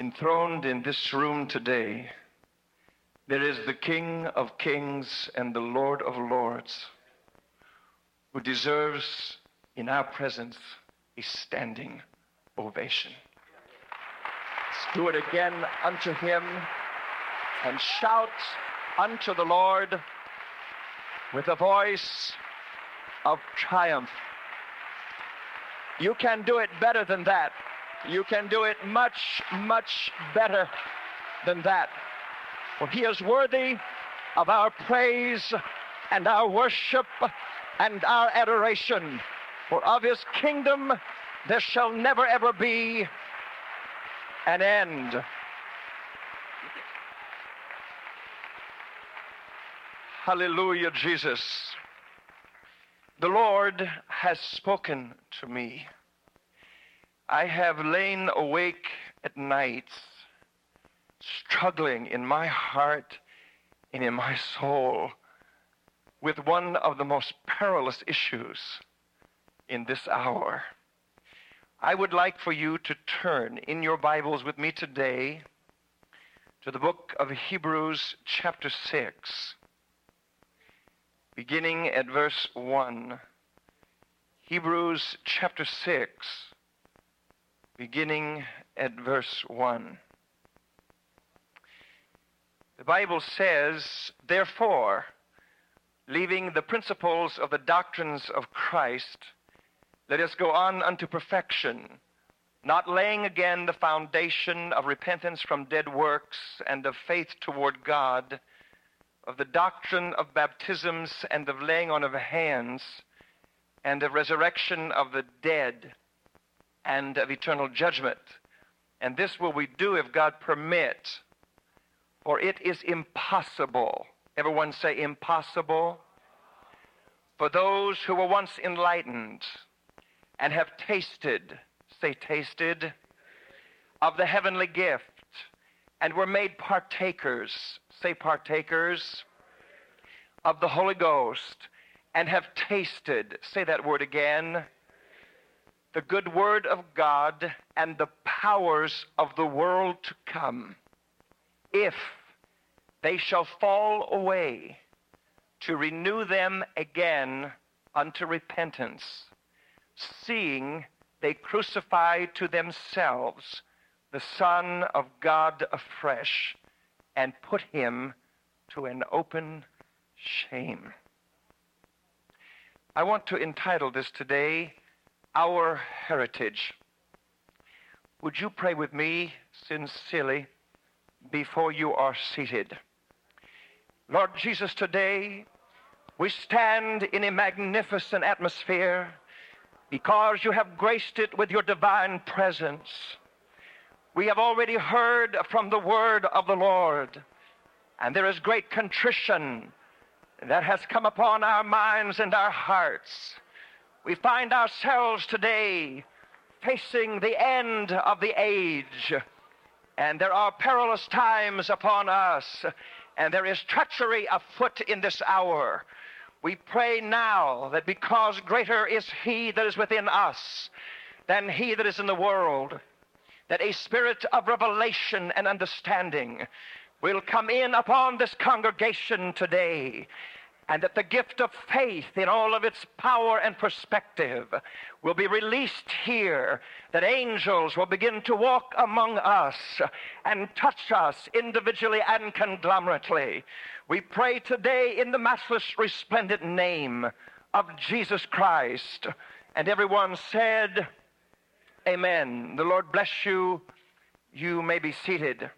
Enthroned in this room today, there is the King of kings and the Lord of lords who deserves in our presence a standing ovation. Let's do it again unto him and shout unto the Lord with a voice of triumph. You can do it better than that. You can do it much, much better than that. For he is worthy of our praise and our worship and our adoration. For of his kingdom there shall never ever be an end. Hallelujah, Jesus. The Lord has spoken to me. I have lain awake at nights, struggling in my heart and in my soul with one of the most perilous issues in this hour. I would like for you to turn in your Bibles with me today to the book of Hebrews, chapter 6, beginning at verse 1. Hebrews, chapter 6 beginning at verse 1. The Bible says, Therefore, leaving the principles of the doctrines of Christ, let us go on unto perfection, not laying again the foundation of repentance from dead works and of faith toward God, of the doctrine of baptisms and of laying on of hands, and of resurrection of the dead and of eternal judgment. And this will we do if God permit, for it is impossible. Everyone say impossible. For those who were once enlightened and have tasted, say tasted, of the heavenly gift and were made partakers, say partakers, of the Holy Ghost and have tasted, say that word again, the good word of God and the powers of the world to come, if they shall fall away, to renew them again unto repentance, seeing they crucify to themselves the Son of God afresh and put him to an open shame. I want to entitle this today, our heritage. Would you pray with me sincerely before you are seated? Lord Jesus, today we stand in a magnificent atmosphere because you have graced it with your divine presence. We have already heard from the word of the Lord, and there is great contrition that has come upon our minds and our hearts. We find ourselves today facing the end of the age, and there are perilous times upon us, and there is treachery afoot in this hour. We pray now that because greater is He that is within us than He that is in the world, that a spirit of revelation and understanding will come in upon this congregation today and that the gift of faith in all of its power and perspective will be released here, that angels will begin to walk among us and touch us individually and conglomerately. We pray today in the matchless, resplendent name of Jesus Christ. And everyone said, Amen. The Lord bless you. You may be seated.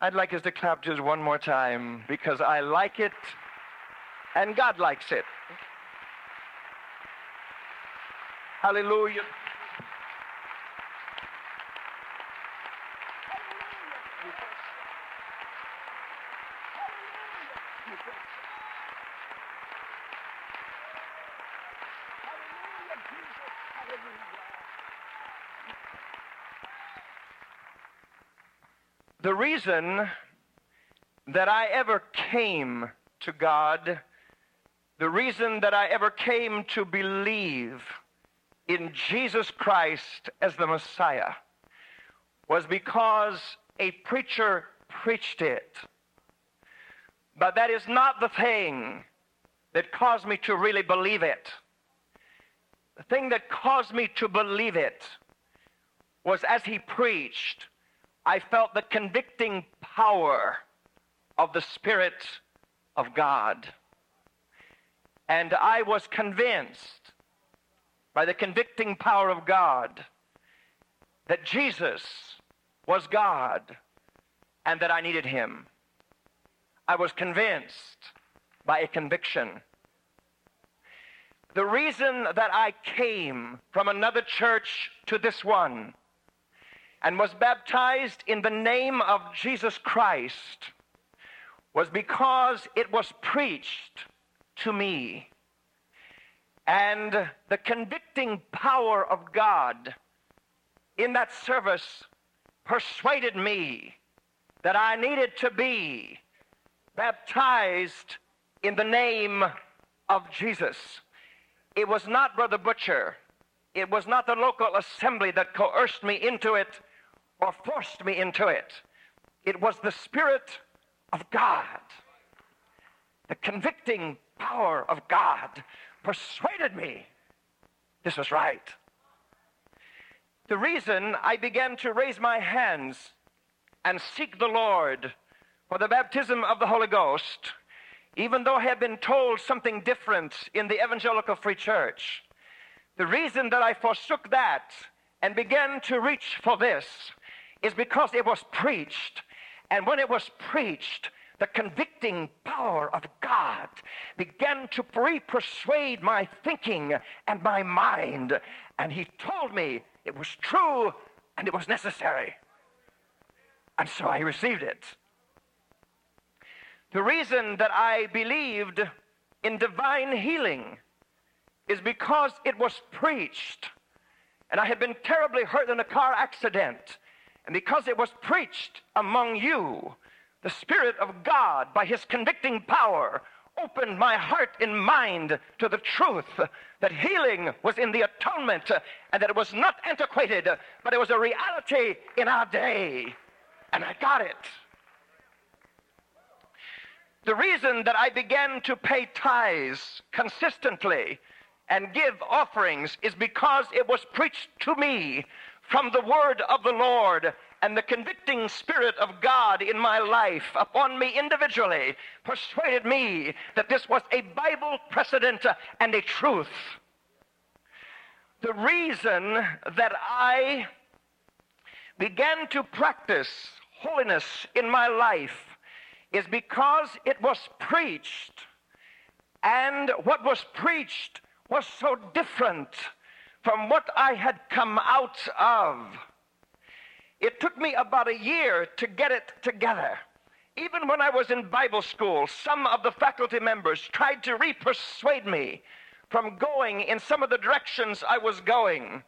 I'd like us to clap just one more time because I like it and God likes it. Hallelujah. The reason that I ever came to God, the reason that I ever came to believe in Jesus Christ as the Messiah was because a preacher preached it. But that is not the thing that caused me to really believe it. The thing that caused me to believe it was as he preached, I felt the convicting power of the Spirit of God. And I was convinced by the convicting power of God that Jesus was God and that I needed him. I was convinced by a conviction. The reason that I came from another church to this one and was baptized in the name of Jesus Christ was because it was preached to me. And the convicting power of God in that service persuaded me that I needed to be baptized in the name of Jesus. It was not Brother Butcher. It was not the local assembly that coerced me into it or forced me into it. It was the Spirit of God. The convicting power of God persuaded me this was right. The reason I began to raise my hands and seek the Lord for the baptism of the Holy Ghost, even though I had been told something different in the Evangelical Free Church, the reason that I forsook that and began to reach for this is because it was preached. And when it was preached, the convicting power of God began to re-persuade my thinking and my mind. And he told me it was true and it was necessary. And so I received it. The reason that I believed in divine healing is because it was preached. And I had been terribly hurt in a car accident. And because it was preached among you, the Spirit of God, by His convicting power, opened my heart and mind to the truth that healing was in the atonement and that it was not antiquated, but it was a reality in our day. And I got it. The reason that I began to pay tithes consistently and give offerings is because it was preached to me from the word of the Lord and the convicting spirit of God in my life upon me individually persuaded me that this was a Bible precedent and a truth. The reason that I began to practice holiness in my life is because it was preached. And what was preached was so different from what I had come out of. It took me about a year to get it together. Even when I was in Bible school, some of the faculty members tried to repersuade me from going in some of the directions I was going.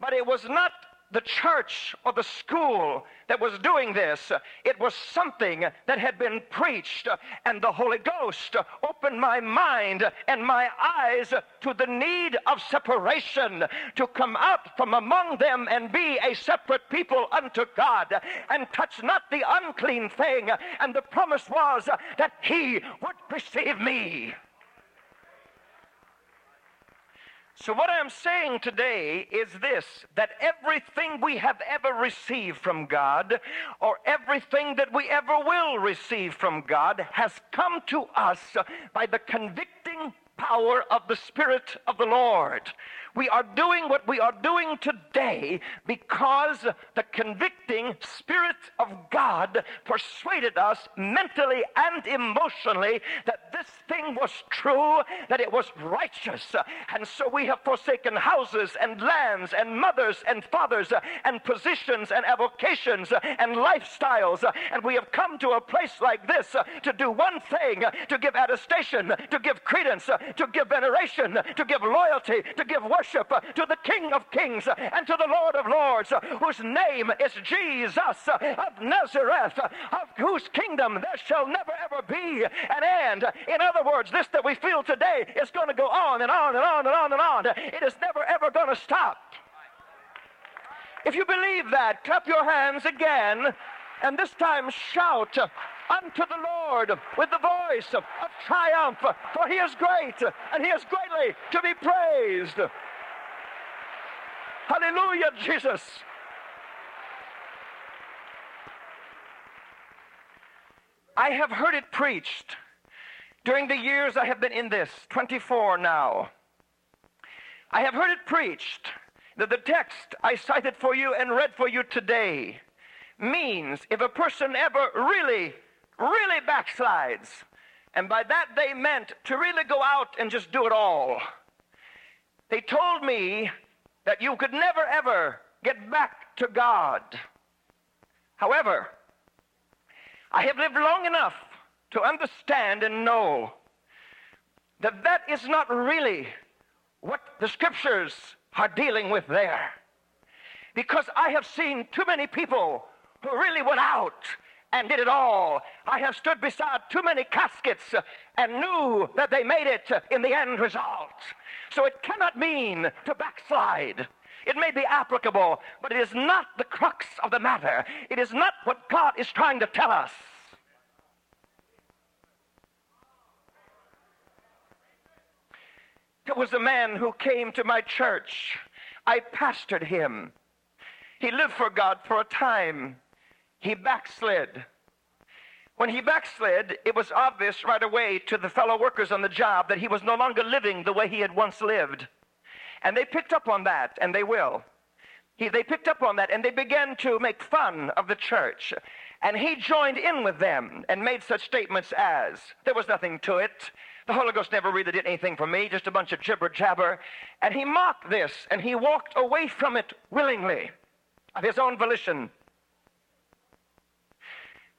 But it was not the church or the school that was doing this. It was something that had been preached, and the Holy Ghost opened my mind and my eyes to the need of separation to come out from among them and be a separate people unto God and touch not the unclean thing. And the promise was that He would receive me. So, what I'm saying today is this that everything we have ever received from God, or everything that we ever will receive from God, has come to us by the convicting power of the Spirit of the Lord. We are doing what we are doing today because the convicting Spirit of God persuaded us mentally and emotionally that this thing was true, that it was righteous. And so we have forsaken houses and lands and mothers and fathers and positions and avocations and lifestyles. And we have come to a place like this to do one thing to give attestation, to give credence, to give veneration, to give loyalty, to give worship to the King of Kings and to the Lord of Lords, whose name is Jesus of Nazareth, of whose kingdom there shall never ever be an end. In other words, this that we feel today is going to go on and on and on and on and on. It is never ever going to stop. If you believe that, clap your hands again and this time shout unto the Lord with the voice of triumph, for he is great and he is greatly to be praised. Hallelujah, Jesus. I have heard it preached during the years I have been in this, 24 now. I have heard it preached that the text I cited for you and read for you today means if a person ever really, really backslides, and by that they meant to really go out and just do it all. They told me that you could never ever get back to God. However, I have lived long enough to understand and know that that is not really what the scriptures are dealing with there. Because I have seen too many people who really went out and did it all. I have stood beside too many caskets and knew that they made it in the end result. So it cannot mean to backslide. It may be applicable, but it is not the crux of the matter. It is not what God is trying to tell us. There was a man who came to my church. I pastored him. He lived for God for a time he backslid. When he backslid, it was obvious right away to the fellow workers on the job that he was no longer living the way he had once lived. And they picked up on that, and they will. He, they picked up on that, and they began to make fun of the church. And he joined in with them and made such statements as, there was nothing to it. The Holy Ghost never really did anything for me, just a bunch of jibber jabber. And he mocked this, and he walked away from it willingly, of his own volition.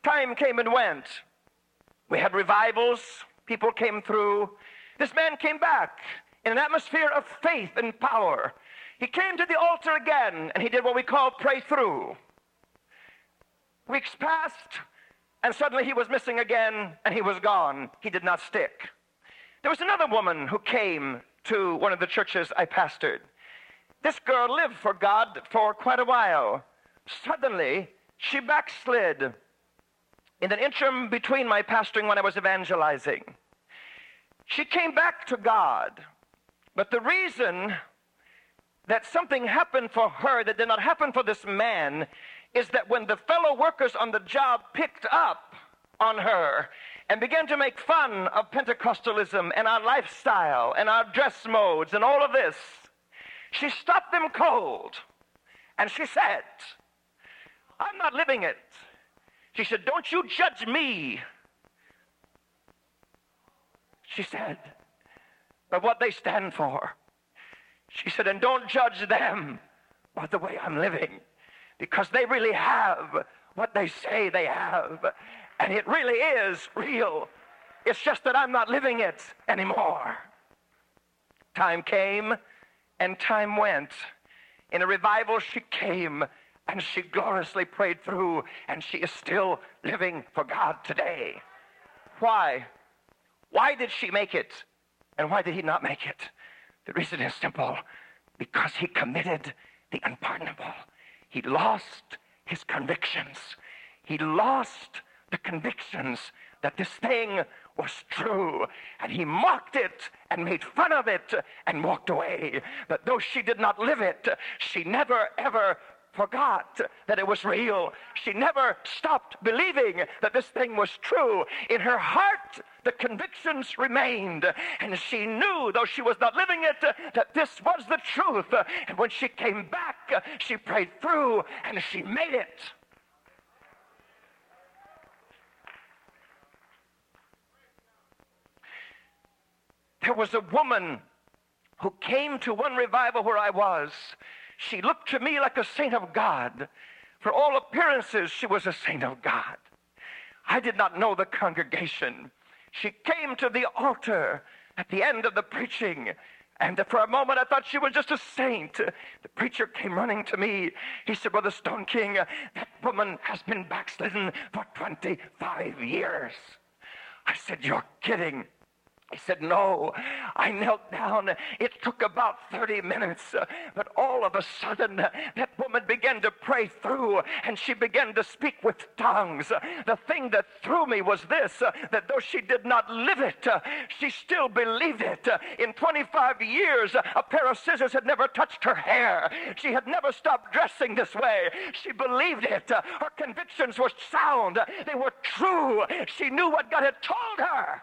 Time came and went. We had revivals, people came through. This man came back in an atmosphere of faith and power. He came to the altar again and he did what we call pray through. Weeks passed and suddenly he was missing again and he was gone. He did not stick. There was another woman who came to one of the churches I pastored. This girl lived for God for quite a while. Suddenly, she backslid in the interim between my pastoring when I was evangelizing. She came back to God, but the reason that something happened for her that did not happen for this man is that when the fellow workers on the job picked up on her and began to make fun of Pentecostalism and our lifestyle and our dress modes and all of this, she stopped them cold and she said, I'm not living it. She said, Don't you judge me. She said, But what they stand for. She said, And don't judge them by the way I'm living, because they really have what they say they have. And it really is real. It's just that I'm not living it anymore. Time came and time went. In a revival, she came and she gloriously prayed through, and she is still living for God today. Why? Why did she make it? And why did he not make it? The reason is simple because he committed the unpardonable. He lost his convictions. He lost the convictions that this thing was true. And he mocked it and made fun of it and walked away. But though she did not live it, she never ever forgot that it was real. She never stopped believing that this thing was true. In her heart, the convictions remained. And she knew, though she was not living it, that this was the truth. And when she came back, she prayed through and she made it. There was a woman who came to one revival where I was she looked to me like a saint of God. For all appearances, she was a saint of God. I did not know the congregation. She came to the altar at the end of the preaching And for a moment, I thought she was just a saint. The preacher came running to me. He said, Brother Stoneking, that woman has been backslidden for 25 years. I said, You're kidding. He said, No. I knelt down. It took about 30 minutes, uh, but all of a sudden, uh, that woman began to pray through and she began to speak with tongues. The thing that threw me was this uh, that though she did not live it, she still believed it. In 25 years, a pair of scissors had never touched her hair. She had never stopped dressing this way. She believed it. her convictions were sound, they were true. She knew what God had told her.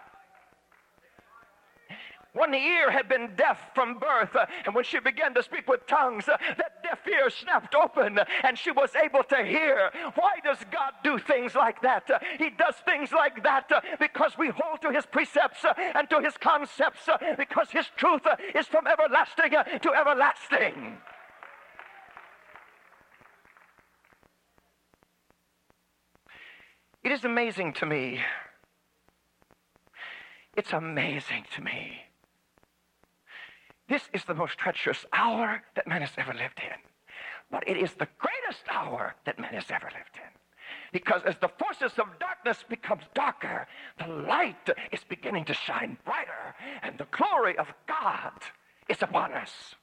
One ear had been deaf from birth, uh, and when she began to speak with tongues, uh, that deaf ear snapped open and she was able to hear. Why does God do things like that? Uh, he does things like that because we hold to His precepts and to His concepts because His truth is from everlasting to everlasting. It is amazing to me. It's amazing to me this is the most treacherous hour that man has ever lived in. But it is the greatest hour that man has ever lived in. Because as the forces of darkness becomes darker, the light is beginning to shine brighter, and the glory of God is upon us.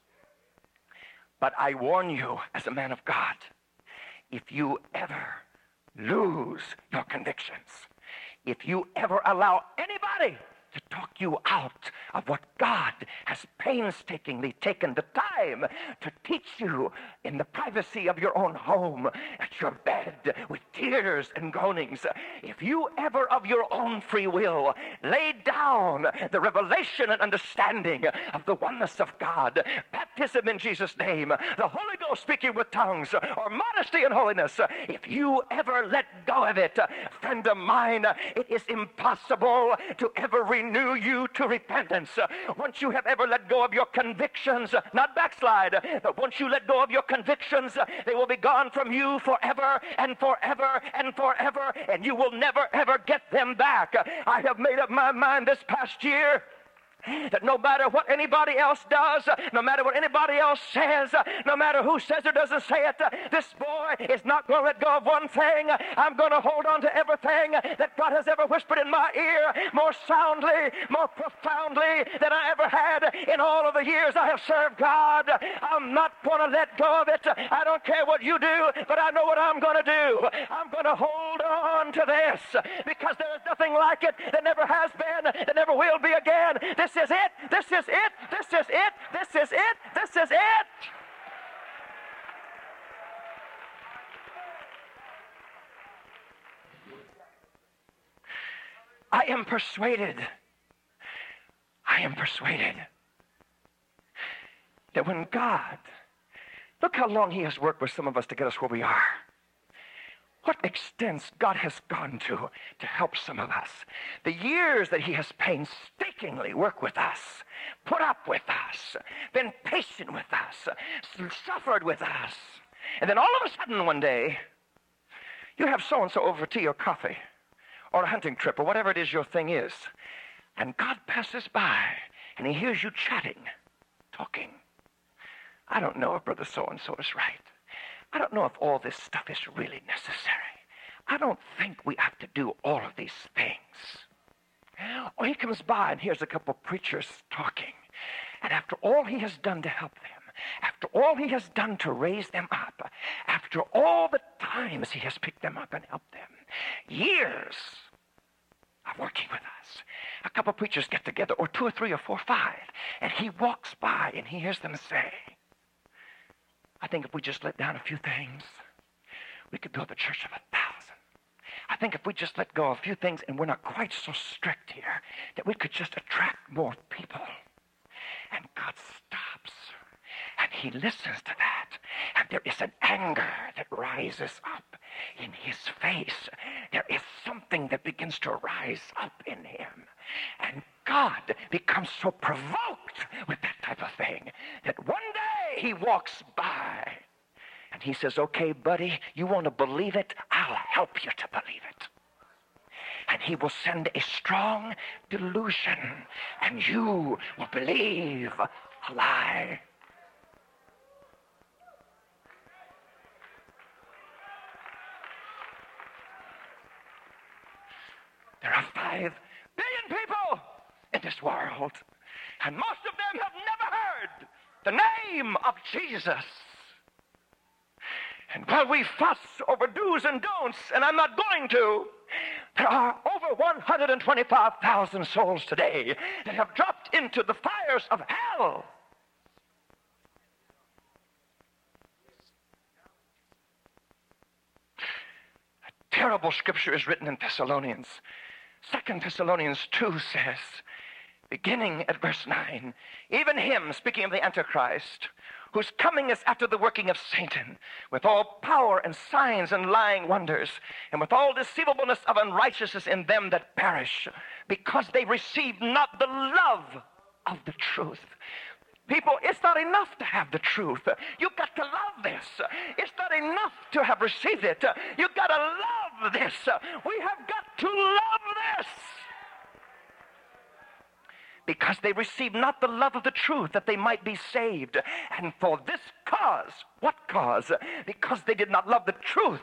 But I warn you, as a man of God, if you ever lose your convictions, if you ever allow anybody to talk you out of what God has painstakingly taken the time to teach you in the privacy of your own home, at your bed, with tears and groanings. If you ever of your own free will lay down the revelation and understanding of the oneness of God, baptism in Jesus' name, the Holy Ghost speaking with tongues, or modesty and holiness, if you ever let go of it, friend of mine, it is impossible to ever renew you to repentance. Once you have ever let go of your convictions, not backslide, but once you let go of your convictions, they will be gone from you forever and forever and forever, and you will never ever get them back. I have made up my mind this past year that no matter what anybody else does, no matter what anybody else says, no matter who says or doesn't say it, this boy is not going to let go of one thing. I'm going to hold on to everything that God has ever whispered in my ear more soundly, more profoundly than I ever had in all of the years I have served God. I'm not going to let go of it. I don't care what you do, but I know what I'm going to do. I'm going to hold on to this because there is nothing like it that never has been, that never will be again. This is it. This is it. This is it. This is it. This is it. I am persuaded. I am persuaded that when God, look how long He has worked with some of us to get us where we are what extents God has gone to to help some of us. The years that He has painstakingly worked with us, put up with us, been patient with us, suffered with us. And then all of a sudden one day, you have so and so over tea or coffee or a hunting trip or whatever it is your thing is. And God passes by and He hears you chatting, talking. I don't know if Brother so and so is right. I don't know if all this stuff is really necessary. I don't think we have to do all of these things. Or he comes by and hears a couple preachers talking. And after all he has done to help them, after all he has done to raise them up, after all the times he has picked them up and helped them, years of working with us, a couple preachers get together, or two or three or four or five, and he walks by and he hears them say, I think if we just let down a few things, we could build a church of a thousand. I think if we just let go a few things and we're not quite so strict here, that we could just attract more people. And God stops and he listens to that. And there is an anger that rises up in his face. There is something that begins to rise up in him. And God becomes so provoked with that type of thing that one day he walks by and he says, Okay, buddy, you want to believe it? I'll help you to believe it. And he will send a strong delusion, and you will believe a lie. There are five billion people this world, and most of them have never heard the name of Jesus. And while we fuss over do's and don'ts, and I'm not going to, there are over 125,000 souls today that have dropped into the fires of hell. A terrible scripture is written in Thessalonians. Second Thessalonians 2 says, beginning at verse 9, even him, speaking of the Antichrist, whose coming is after the working of Satan, with all power and signs and lying wonders, and with all deceivableness of unrighteousness in them that perish, because they receive not the love of the truth. People, it's not enough to have the truth. You've got to love this. It's not enough to have received it. You've got to love this. We have got to love this because they received not the love of the truth that they might be saved. And for this cause, what cause? Because they did not love the truth,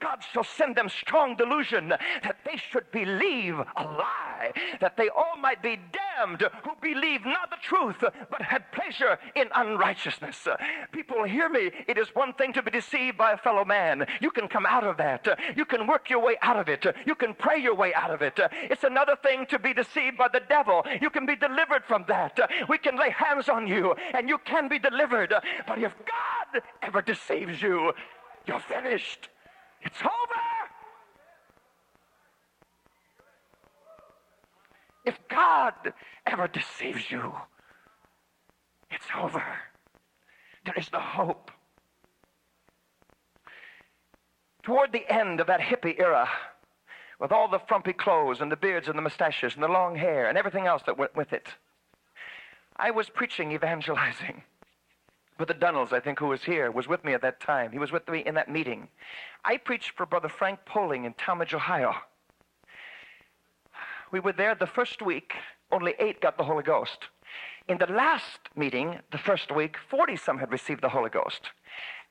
God shall send them strong delusion that they should believe a lie, that they all might be damned who believed not the truth, but had pleasure in unrighteousness. People, hear me. It is one thing to be deceived by a fellow man. You can come out of that. You can work your way out of it. You can pray your way out of it. It's another thing to be deceived by the devil. You can be delivered from that. We can lay hands on you and you can be delivered. But if God ever deceives you, you're finished. It's over. If God ever deceives you, it's over. There is no hope. Toward the end of that hippie era, with all the frumpy clothes and the beards and the mustaches and the long hair and everything else that went with it, I was preaching, evangelizing. Brother Dunnels, I think, who was here, was with me at that time. He was with me in that meeting. I preached for Brother Frank Poling in Tallmadge, Ohio. We were there the first week. Only eight got the Holy Ghost. In the last meeting, the first week, 40 some had received the Holy Ghost.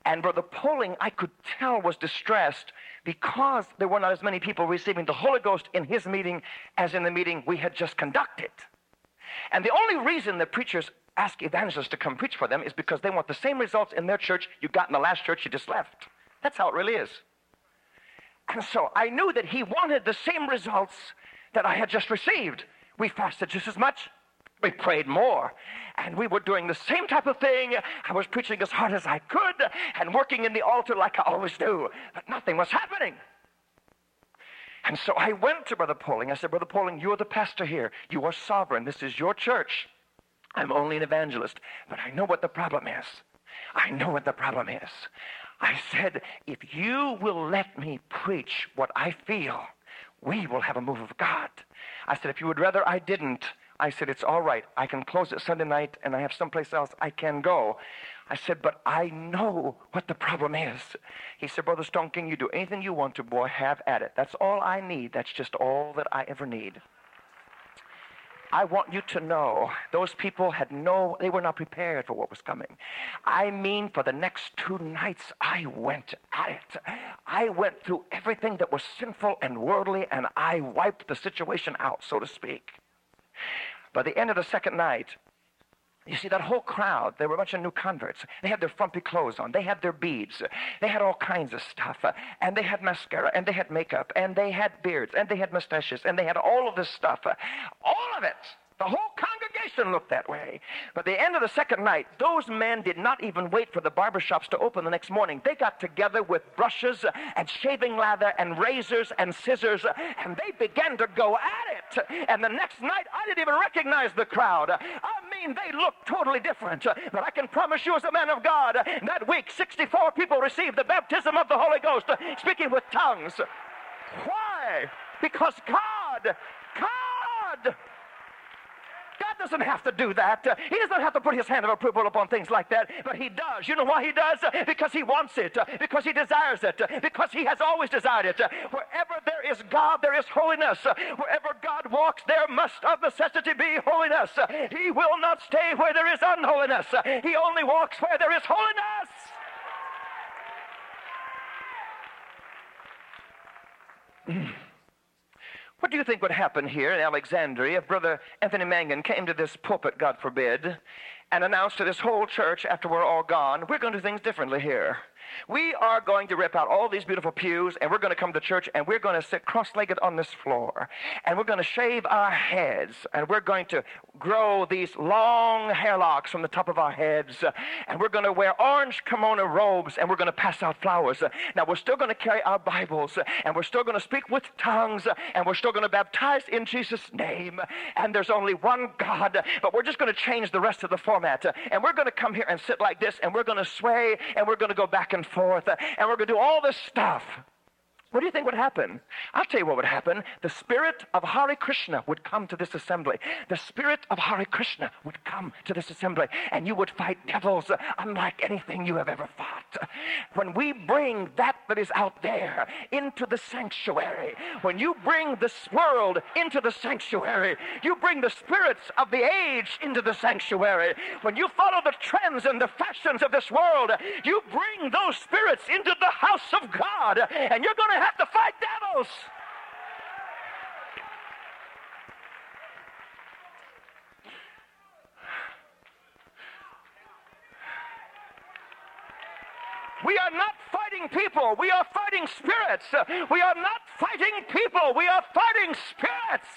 And Brother Poling, I could tell, was distressed because there were not as many people receiving the Holy Ghost in his meeting as in the meeting we had just conducted. And the only reason the preachers ask evangelists to come preach for them is because they want the same results in their church you got in the last church you just left. That's how it really is. And so I knew that he wanted the same results that I had just received. We fasted just as much. We prayed more. And we were doing the same type of thing. I was preaching as hard as I could and working in the altar like I always do. But nothing was happening. And so I went to Brother Poling. I said, Brother Poling, you're the pastor here. You are sovereign. This is your church. I'm only an evangelist, but I know what the problem is. I know what the problem is. I said, if you will let me preach what I feel, we will have a move of God. I said, if you would rather I didn't, I said, it's all right. I can close it Sunday night and I have someplace else I can go. I said, but I know what the problem is. He said, Brother Stoneking, you do anything you want to, boy, have at it. That's all I need. That's just all that I ever need. I want you to know those people had no, they were not prepared for what was coming. I mean, for the next two nights, I went at it. I went through everything that was sinful and worldly, and I wiped the situation out, so to speak. By the end of the second night, you see, that whole crowd, they were a bunch of new converts. They had their frumpy clothes on. They had their beads. They had all kinds of stuff. And they had mascara, and they had makeup, and they had beards, and they had mustaches, and they had all of this stuff. All of it. The whole congregation looked that way. But the end of the second night, those men did not even wait for the barber shops to open the next morning. They got together with brushes and shaving lather and razors and scissors, and they began to go at it. And the next night, I didn't even recognize the crowd. I mean, they looked totally different. But I can promise you, as a man of God, that week, 64 people received the baptism of the Holy Ghost, speaking with tongues. Why? Because God, God, God doesn't have to do that. He doesn't have to put his hand of approval upon things like that, but he does. You know why he does? Because he wants it, because he desires it, because he has always desired it. Wherever there is God, there is holiness. Wherever God walks, there must of necessity be holiness. He will not stay where there is unholiness. He only walks where there is holiness. What do you think would happen here in Alexandria if Brother Anthony Mangun came to this pulpit, God forbid, and announced to this whole church after we're all gone, we're going to do things differently here? We are going to rip out all these beautiful pews and we're going to come to church and we're going to sit cross legged on this floor and we're going to shave our heads and we're going to grow these long hair locks from the top of our heads and we're going to wear orange kimono robes and we're going to pass out flowers. Now, we're still going to carry our Bibles and we're still going to speak with tongues and we're still going to baptize in Jesus' name. And there's only one God, but we're just going to change the rest of the format and we're going to come here and sit like this and we're going to sway and we're going to go back and forth, and we're going to do all this stuff. What do you think would happen? I'll tell you what would happen. The spirit of Hare Krishna would come to this assembly. The spirit of Hare Krishna would come to this assembly, and you would fight devils unlike anything you have ever fought. When we bring that that is out there into the sanctuary, when you bring this world into the sanctuary, you bring the spirits of the age into the sanctuary. When you follow the trends and the fashions of this world, you bring those spirits into the house of God, and you're going to have to fight devils. We are not fighting people. We are fighting spirits. We are not fighting people. We are fighting spirits.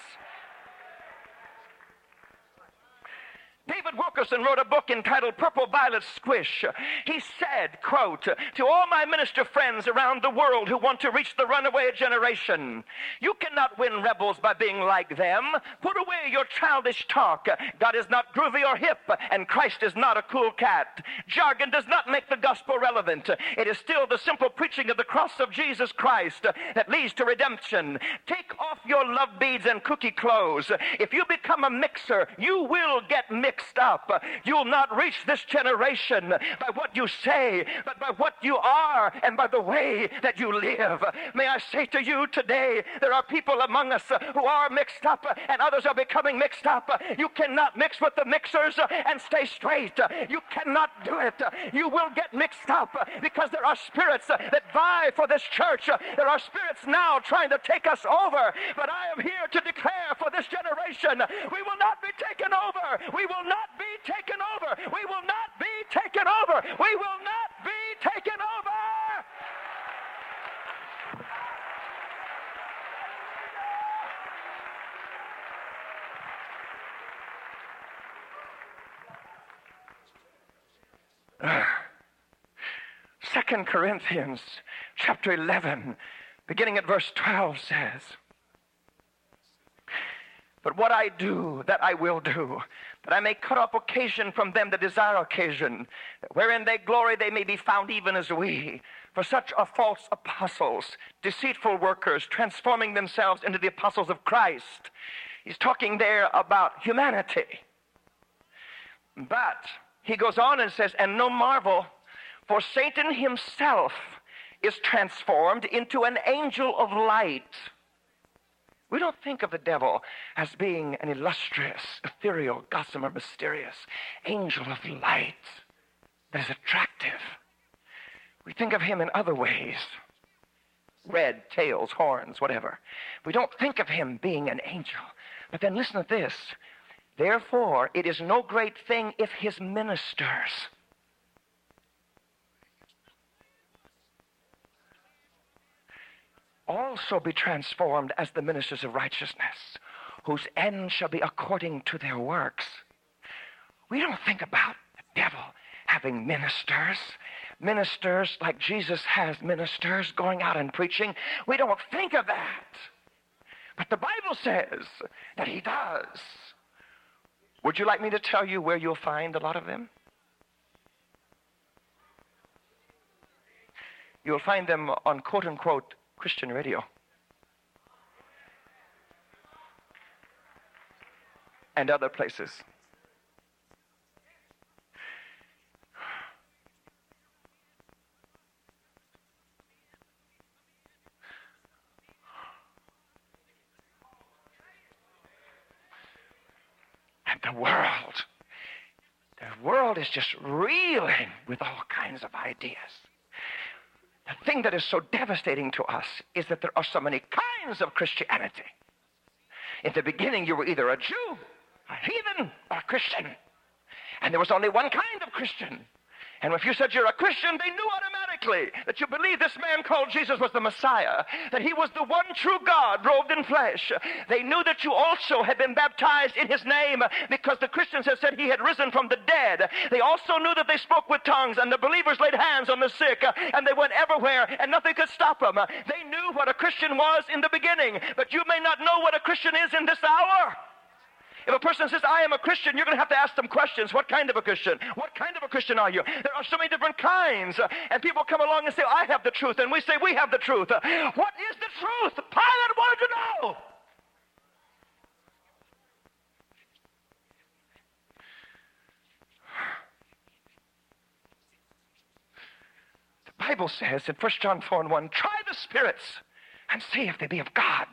David Wilkerson wrote a book entitled Purple Violet Squish. He said, quote, to all my minister friends around the world who want to reach the runaway generation, you cannot win rebels by being like them. Put away your childish talk. God is not groovy or hip, and Christ is not a cool cat. Jargon does not make the gospel relevant. It is still the simple preaching of the cross of Jesus Christ that leads to redemption. Take off your love beads and cookie clothes. If you become a mixer, you will get mixed mixed up. You'll not reach this generation by what you say, but by what you are and by the way that you live. May I say to you today, there are people among us who are mixed up and others are becoming mixed up. You cannot mix with the mixers and stay straight. You cannot do it. You will get mixed up because there are spirits that vie for this church. There are spirits now trying to take us over. But I am here to declare for this generation, we will not be taken over. We will not be taken over. We will not be taken over. We will not be taken over. Second Corinthians chapter 11, beginning at verse 12 says, But what I do, that I will do, that I may cut off occasion from them that desire occasion, wherein they glory they may be found even as we. For such are false apostles, deceitful workers, transforming themselves into the apostles of Christ. He's talking there about humanity. But he goes on and says, and no marvel, for Satan himself is transformed into an angel of light. We don't think of the devil as being an illustrious, ethereal, gossamer, mysterious angel of light that is attractive. We think of him in other ways red tails, horns, whatever. We don't think of him being an angel. But then listen to this. Therefore, it is no great thing if his ministers also be transformed as the ministers of righteousness, whose end shall be according to their works. We don't think about the devil having ministers, ministers like Jesus has ministers going out and preaching. We don't think of that. But the Bible says that he does. Would you like me to tell you where you'll find a lot of them? You'll find them on quote unquote Christian radio. And other places. and the world. The world is just reeling with all kinds of ideas. The thing that is so devastating to us is that there are so many kinds of Christianity. In the beginning, you were either a Jew, a heathen, or a Christian. And there was only one kind of Christian. And if you said you're a Christian, they knew automatically that you believed this man called Jesus was the Messiah, that he was the one true God robed in flesh. They knew that you also had been baptized in his name because the Christians had said he had risen from the dead. They also knew that they spoke with tongues and the believers laid hands on the sick uh, and they went everywhere and nothing could stop them. They knew what a Christian was in the beginning, but you may not know what a Christian is in this hour. If a person says, I am a Christian, you're going to have to ask them questions. What kind of a Christian? What kind of a Christian are you? There are so many different kinds. And people come along and say, I have the truth. And we say, We have the truth. What is the truth? Pilate wanted to know. The Bible says in 1 John 4 and 1, try the spirits and see if they be of God.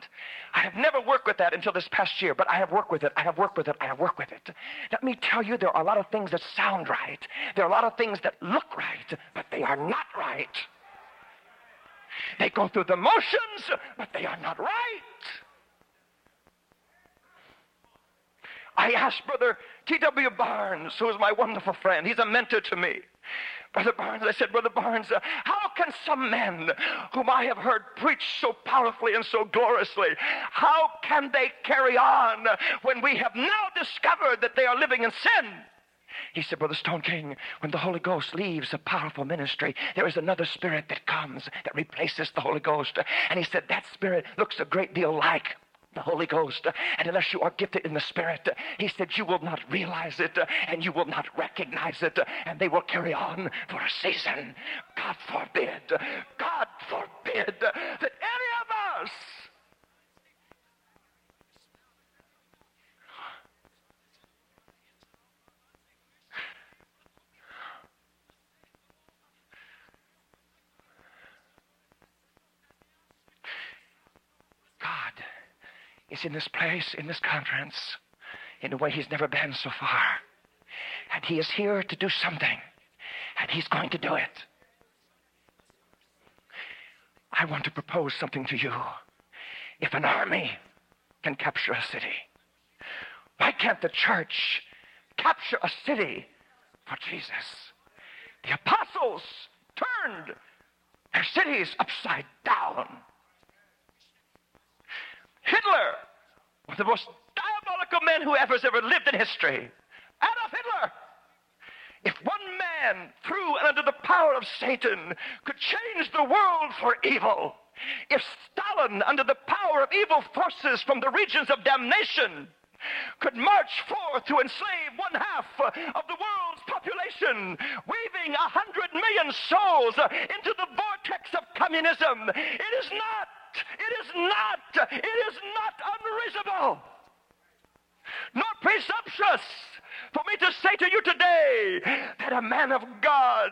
I have never worked with that until this past year, but I have worked with it. I have worked with it. I have worked with it. Let me tell you, there are a lot of things that sound right. There are a lot of things that look right, but they are not right. They go through the motions, but they are not right. I asked Brother T.W. Barnes, who is my wonderful friend, he's a mentor to me. Brother Barnes, I said, Brother Barnes, uh, how can some men whom I have heard preach so powerfully and so gloriously, how can they carry on when we have now discovered that they are living in sin? He said, Brother Stoneking, when the Holy Ghost leaves a powerful ministry, there is another spirit that comes that replaces the Holy Ghost. And he said, that spirit looks a great deal like the Holy Ghost. And unless you are gifted in the Spirit, he said, you will not realize it and you will not recognize it. And they will carry on for a season. God forbid, God forbid that any of us God is in this place, in this conference, in a way he's never been so far. And he is here to do something. And he's going to do it. I want to propose something to you. If an army can capture a city, why can't the church capture a city for Jesus? The apostles turned their cities upside down. Hitler, of the most diabolical men who ever, has ever lived in history. Adolf Hitler. If one man, through and under the power of Satan, could change the world for evil, if Stalin, under the power of evil forces from the regions of damnation, could march forth to enslave one half uh, of the world's population, weaving a hundred million souls uh, into the vortex of communism, it is not it is not, it is not unreasonable, nor presumptuous for me to say to you today that a man of God,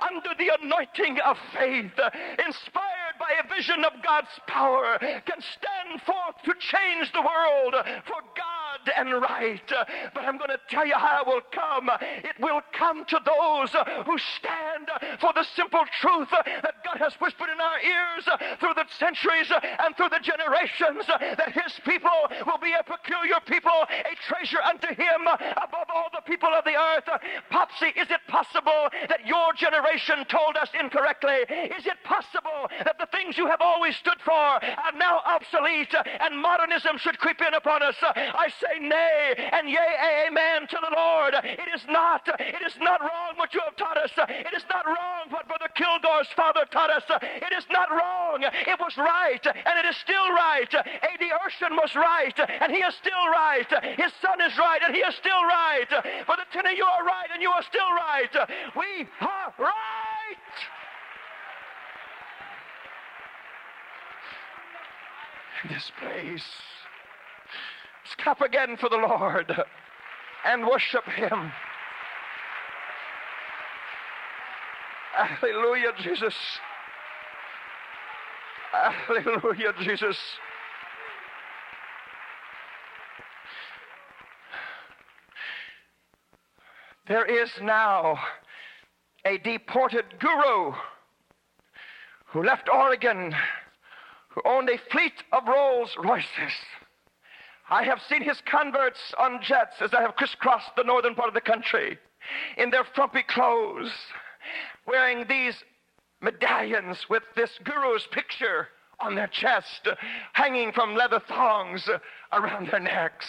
under the anointing of faith, inspired by a vision of God's power, can stand forth to change the world. For God and right. But I'm going to tell you how it will come. It will come to those who stand for the simple truth that God has whispered in our ears through the centuries and through the generations that His people will be a peculiar people, a treasure unto Him above all the people of the earth. Popsy, is it possible that your generation told us incorrectly? Is it possible that the things you have always stood for are now obsolete and modernism should creep in upon us? I say nay and yea, amen to the Lord. It is not, it is not wrong what you have taught us. It is not wrong what Brother Kilgore's father taught us. It is not wrong. It was right and it is still right. A.D. Urshan was right and he is still right. His son is right and he is still right. The ten you are right and you are still right. We are right. This place, clap again for the Lord and worship Him. Hallelujah, Jesus. Hallelujah, Jesus. There is now a deported guru who left Oregon, who owned a fleet of Rolls Royces. I have seen his converts on jets as I have crisscrossed the northern part of the country in their frumpy clothes, wearing these medallions with this guru's picture on their chest, hanging from leather thongs around their necks.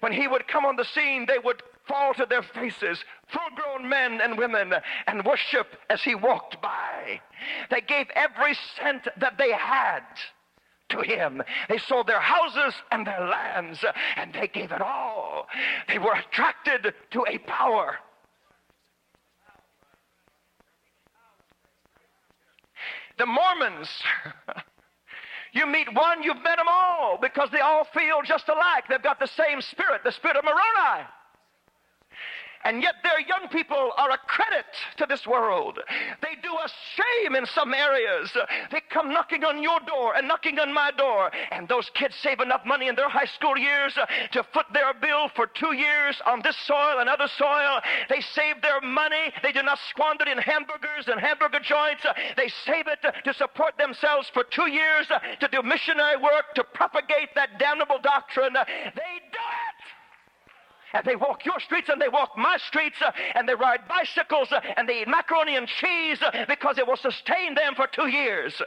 When he would come on the scene, they would fall to their faces, full grown men and women, and worship as he walked by. They gave every cent that they had to him. They sold their houses and their lands, and they gave it all. They were attracted to a power. The Mormons. You meet one, you've met them all because they all feel just alike. They've got the same spirit, the spirit of Moroni. And yet their young people are a credit to this world. They do us shame in some areas. They come knocking on your door and knocking on my door. And those kids save enough money in their high school years uh, to foot their bill for two years on this soil and other soil. They save their money. They do not squander it in hamburgers and hamburger joints. Uh, they save it uh, to support themselves for two years to do missionary work to propagate that damnable doctrine. They do it and they walk your streets and they walk my streets uh, and they ride bicycles uh, and they eat macaroni and cheese uh, because it will sustain them for two years.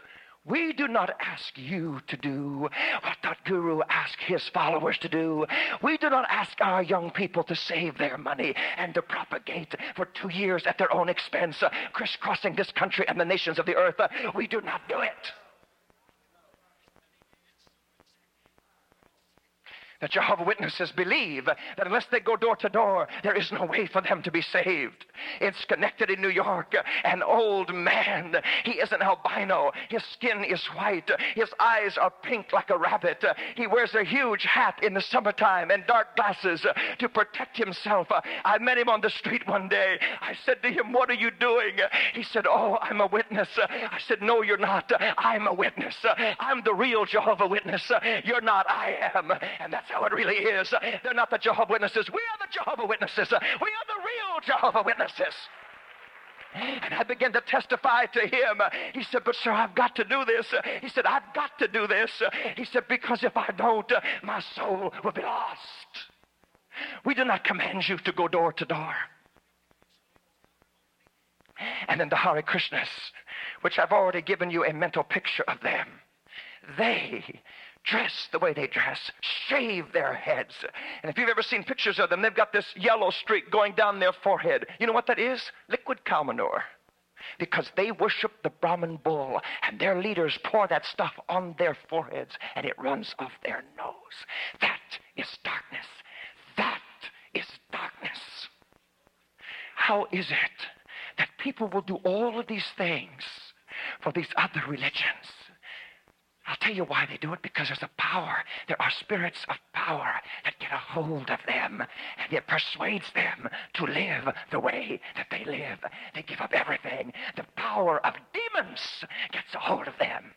We do not ask you to do what that guru asked his followers to do. We do not ask our young people to save their money and to propagate for two years at their own expense, crisscrossing this country and the nations of the earth. We do not do it. The Jehovah Witnesses believe that unless they go door to door, there is no way for them to be saved. It's connected in New York, an old man, he is an albino. His skin is white. His eyes are pink like a rabbit. He wears a huge hat in the summertime and dark glasses to protect himself. I met him on the street one day. I said to him, What are you doing? He said, Oh, I'm a witness. I said, No, you're not. I'm a witness. I'm the real Jehovah Witness. You're not. I am. And that's how it really is. They're not the Jehovah Witnesses. We are the Jehovah Witnesses. We are the real Jehovah Witnesses. And I began to testify to him. He said, But sir, I've got to do this. He said, I've got to do this. He said, Because if I don't, my soul will be lost. We do not command you to go door to door. And then the Hare Krishnas, which I've already given you a mental picture of them, they dress the way they dress, shave their heads. And if you've ever seen pictures of them, they've got this yellow streak going down their forehead. You know what that is? Liquid cow manure. Because they worship the Brahman bull, and their leaders pour that stuff on their foreheads, and it runs off their nose. That is darkness. That is darkness. How is it that people will do all of these things for these other religions? I'll tell you why they do it because there's a power. There are spirits of power that get a hold of them and it persuades them to live the way that they live. They give up everything. The power of demons gets a hold of them.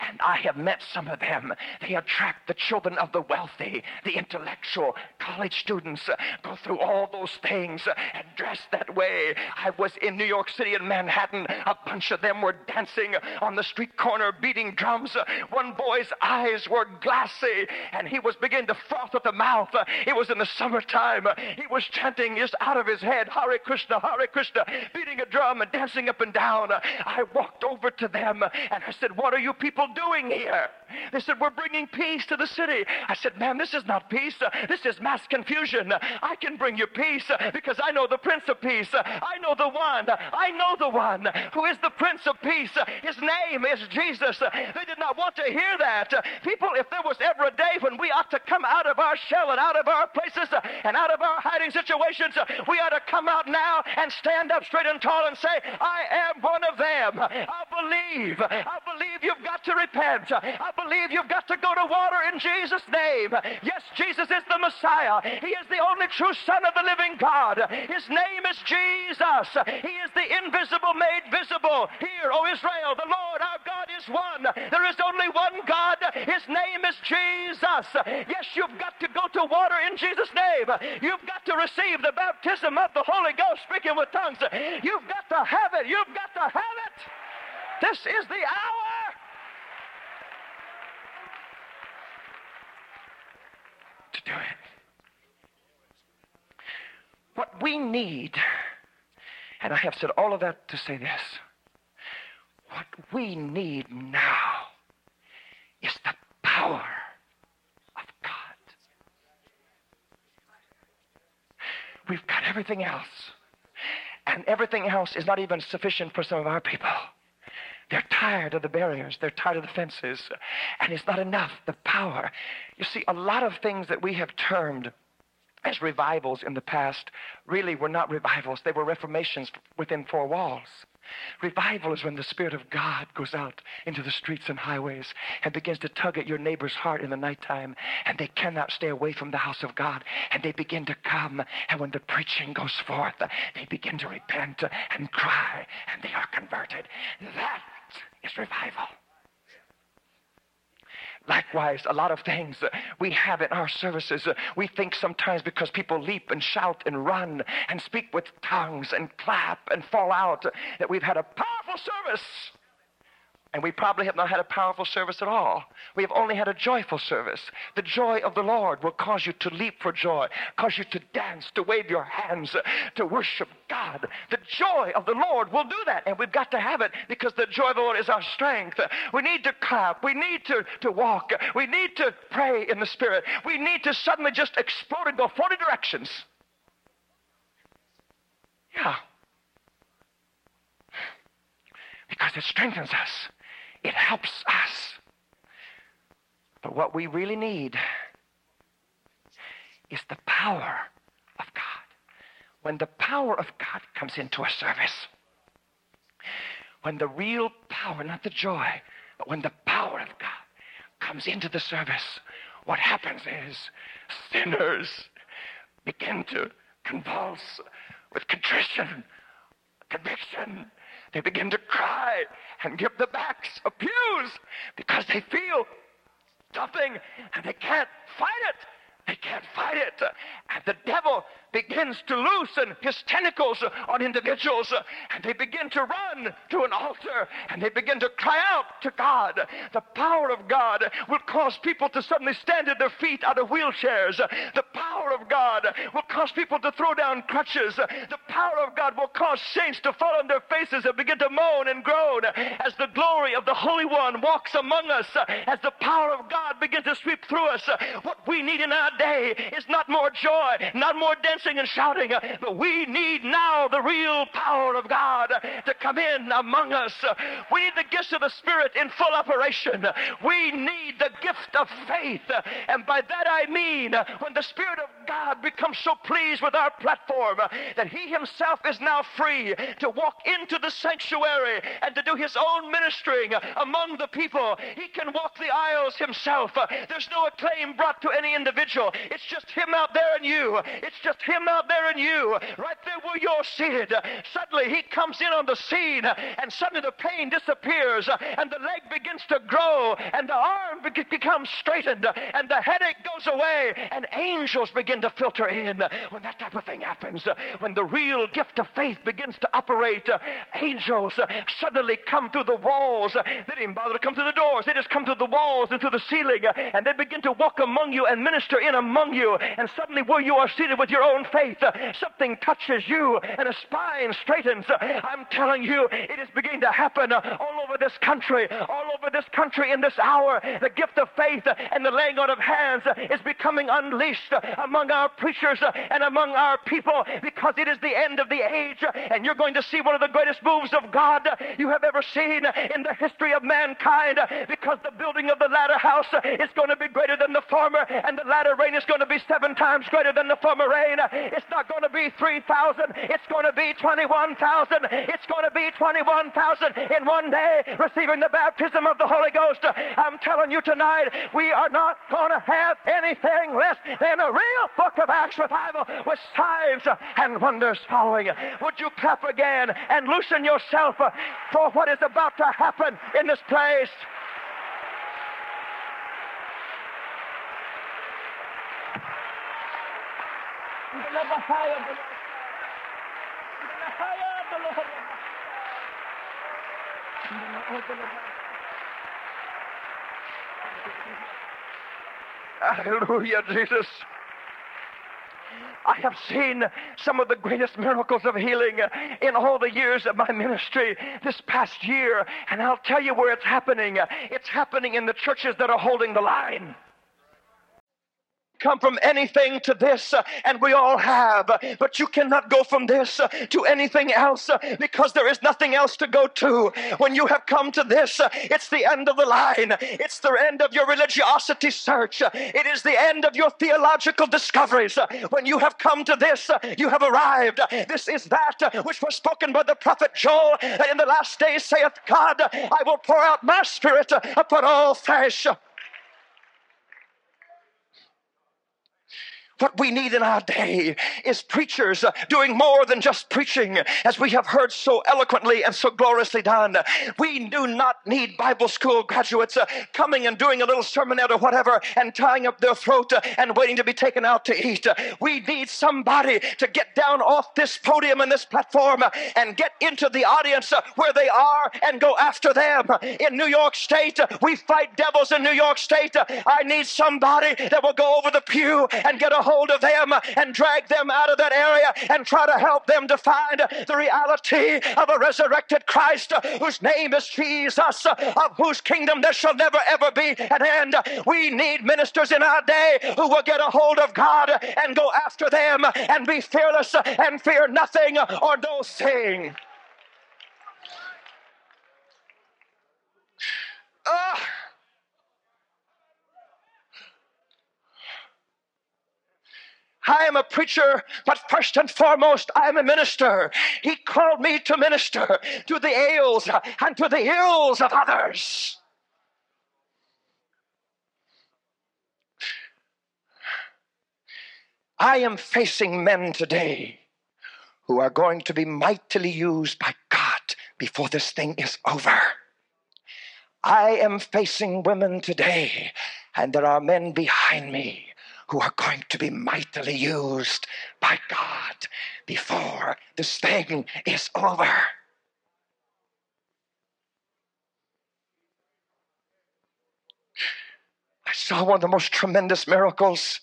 And I have met some of them. They attract the children of the wealthy, the intellectual. College students uh, go through all those things uh, and dress that way. I was in New York City in Manhattan. A bunch of them were dancing on the street corner, beating drums. Uh, one boy's eyes were glassy, and he was beginning to froth at the mouth. It was in the summertime. He was chanting just out of his head, Hare Krishna, Hare Krishna, beating a drum and dancing up and down. I walked over to them and I said, What are you people doing here? They said, We're bringing peace to the city. I said, Man, this is not peace. This is mass confusion. I can bring you peace because I know the Prince of Peace. I know the one. I know the one who is the Prince of Peace. His name is Jesus. They did not want to hear that. People, if there was ever a day when we ought to come out of our shell and out of our places and out of our hiding situations, we ought to come out now and stand up straight and tall and say, I am one of them. I believe. I believe you've got to repent. I believe you've got to go to water in Jesus' name. Yes, Jesus is the Messiah. He is the only true Son of the living God. His name is Jesus. He is the invisible made visible. Hear, O Israel, the Lord our God is one. There is only one God. His name is Jesus. Yes, you've got to go to water in Jesus' name. You've got to receive the baptism of the Holy Ghost speaking with tongues. You've got to have it. You've got to have it. This is the hour. To do it. What we need, and I have said all of that to say this what we need now is the power of God. We've got everything else. And everything else is not even sufficient for some of our people. Tired of the barriers. They're tired of the fences. And it's not enough. The power. You see, a lot of things that we have termed as revivals in the past really were not revivals. They were reformations within four walls. Revival is when the Spirit of God goes out into the streets and highways and begins to tug at your neighbor's heart in the nighttime, and they cannot stay away from the house of God, and they begin to come, and when the preaching goes forth, they begin to repent and cry, and they are converted. That is revival. Likewise, a lot of things we have in our services, uh, we think sometimes because people leap and shout and run and speak with tongues and clap and fall out uh, that we've had a powerful service. And we probably have not had a powerful service at all. We have only had a joyful service. The joy of the Lord will cause you to leap for joy, cause you to dance, to wave your hands, to worship God. The joy of the Lord will do that. And we've got to have it because the joy of the Lord is our strength. We need to clap. We need to, to walk. We need to pray in the Spirit. We need to suddenly just explode and go 40 directions. Yeah. Because it strengthens us. It helps us. But what we really need is the power of God. When the power of God comes into a service, when the real power, not the joy, but when the power of God comes into the service, what happens is sinners begin to convulse with contrition, conviction, they begin to cry and give the backs of pews because they feel something and they can't fight it. They can't fight it. And the devil begins to loosen his tentacles on individuals and they begin to run to an altar and they begin to cry out to God. The power of God will cause people to suddenly stand at their feet out of wheelchairs. The power of God will cause people to throw down crutches. The power of God will cause saints to fall on their faces and begin to moan and groan as the glory of the Holy One walks among us, as the power of God begins to sweep through us. What we need in our day is not more joy, not more dance dancing and shouting, but we need now the real power of God to come in among us. We need the gifts of the Spirit in full operation. We need the gift of faith. And by that I mean when the Spirit of God becomes so pleased with our platform that He Himself is now free to walk into the sanctuary and to do His own ministering among the people. He can walk the aisles Himself. There's no acclaim brought to any individual. It's just Him out there and you. It's just Him him out there in you, right there where you're seated. Suddenly he comes in on the scene, and suddenly the pain disappears, and the leg begins to grow, and the arm becomes straightened, and the headache goes away, and angels begin to filter in. When that type of thing happens, when the real gift of faith begins to operate, angels suddenly come through the walls. They didn't bother to come through the doors, they just come through the walls and through the ceiling, and they begin to walk among you and minister in among you. And suddenly, where you are seated with your own faith, something touches you and a spine straightens. I'm telling you, it is beginning to happen all over this country, all over this country in this hour. The gift of faith and the laying on of hands is becoming unleashed among our preachers and among our people because it is the end of the age and you're going to see one of the greatest moves of God you have ever seen in the history of mankind because the building of the latter house is going to be greater than the former and the latter rain is going to be seven times greater than the former rain. It's not going to be 3,000. It's going to be 21,000. It's going to be 21,000 in one day receiving the baptism of the Holy Ghost. I'm telling you tonight, we are not going to have anything less than a real book of Acts revival with signs and wonders following. Would you clap again and loosen yourself for what is about to happen in this place? Into the fire of the Lord. Into the fire of the Lord. Into the fire of Hallelujah, Jesus. I have seen some of the greatest miracles of healing in all the years of my ministry this past year. And I'll tell you where it's happening. It's happening in the churches that are holding the line come from anything to this, uh, and we all have. But you cannot go from this uh, to anything else uh, because there is nothing else to go to. When you have come to this, uh, it's the end of the line, it's the end of your religiosity search, it is the end of your theological discoveries. Uh, when you have come to this, uh, you have arrived. This is that which was spoken by the prophet Joel that in the last days saith God, I will pour out my spirit upon all flesh. What we need in our day is preachers uh, doing more than just preaching, as we have heard so eloquently and so gloriously done. We do not need Bible school graduates uh, coming and doing a little sermonette or whatever and tying up their throat uh, and waiting to be taken out to eat. We need somebody to get down off this podium and this platform and get into the audience where they are and go after them. In New York State, we fight devils in New York State. I need somebody that will go over the pew and get a hold of them and drag them out of that area and try to help them to find the reality of a resurrected Christ whose name is Jesus, of whose kingdom there shall never ever be an end. We need ministers in our day who will get a hold of God and go after them and be fearless and fear nothing or no thing. Uh, I am a preacher, but first and foremost, I am a minister. He called me to minister to the ails and to the ills of others. I am facing men today who are going to be mightily used by God before this thing is over. I am facing women today, and there are men behind me who are going to be mightily used by God before this thing is over. I saw one of the most tremendous miracles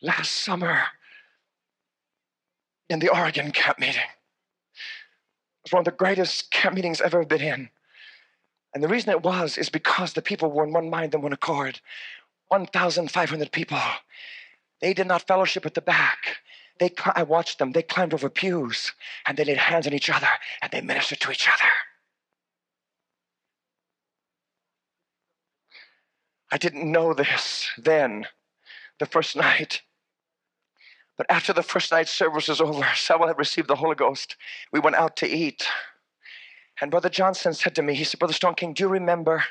last summer in the Oregon camp meeting. It was one of the greatest camp meetings I've ever been in. And the reason it was is because the people were in one mind and one accord. 1,500 people. They did not fellowship at the back. They, I watched them. They climbed over pews and they laid hands on each other and they ministered to each other. I didn't know this then, the first night. But after the first night service was over, several had received the Holy Ghost. We went out to eat. And Brother Johnson said to me, he said, Brother Stoneking, do you remember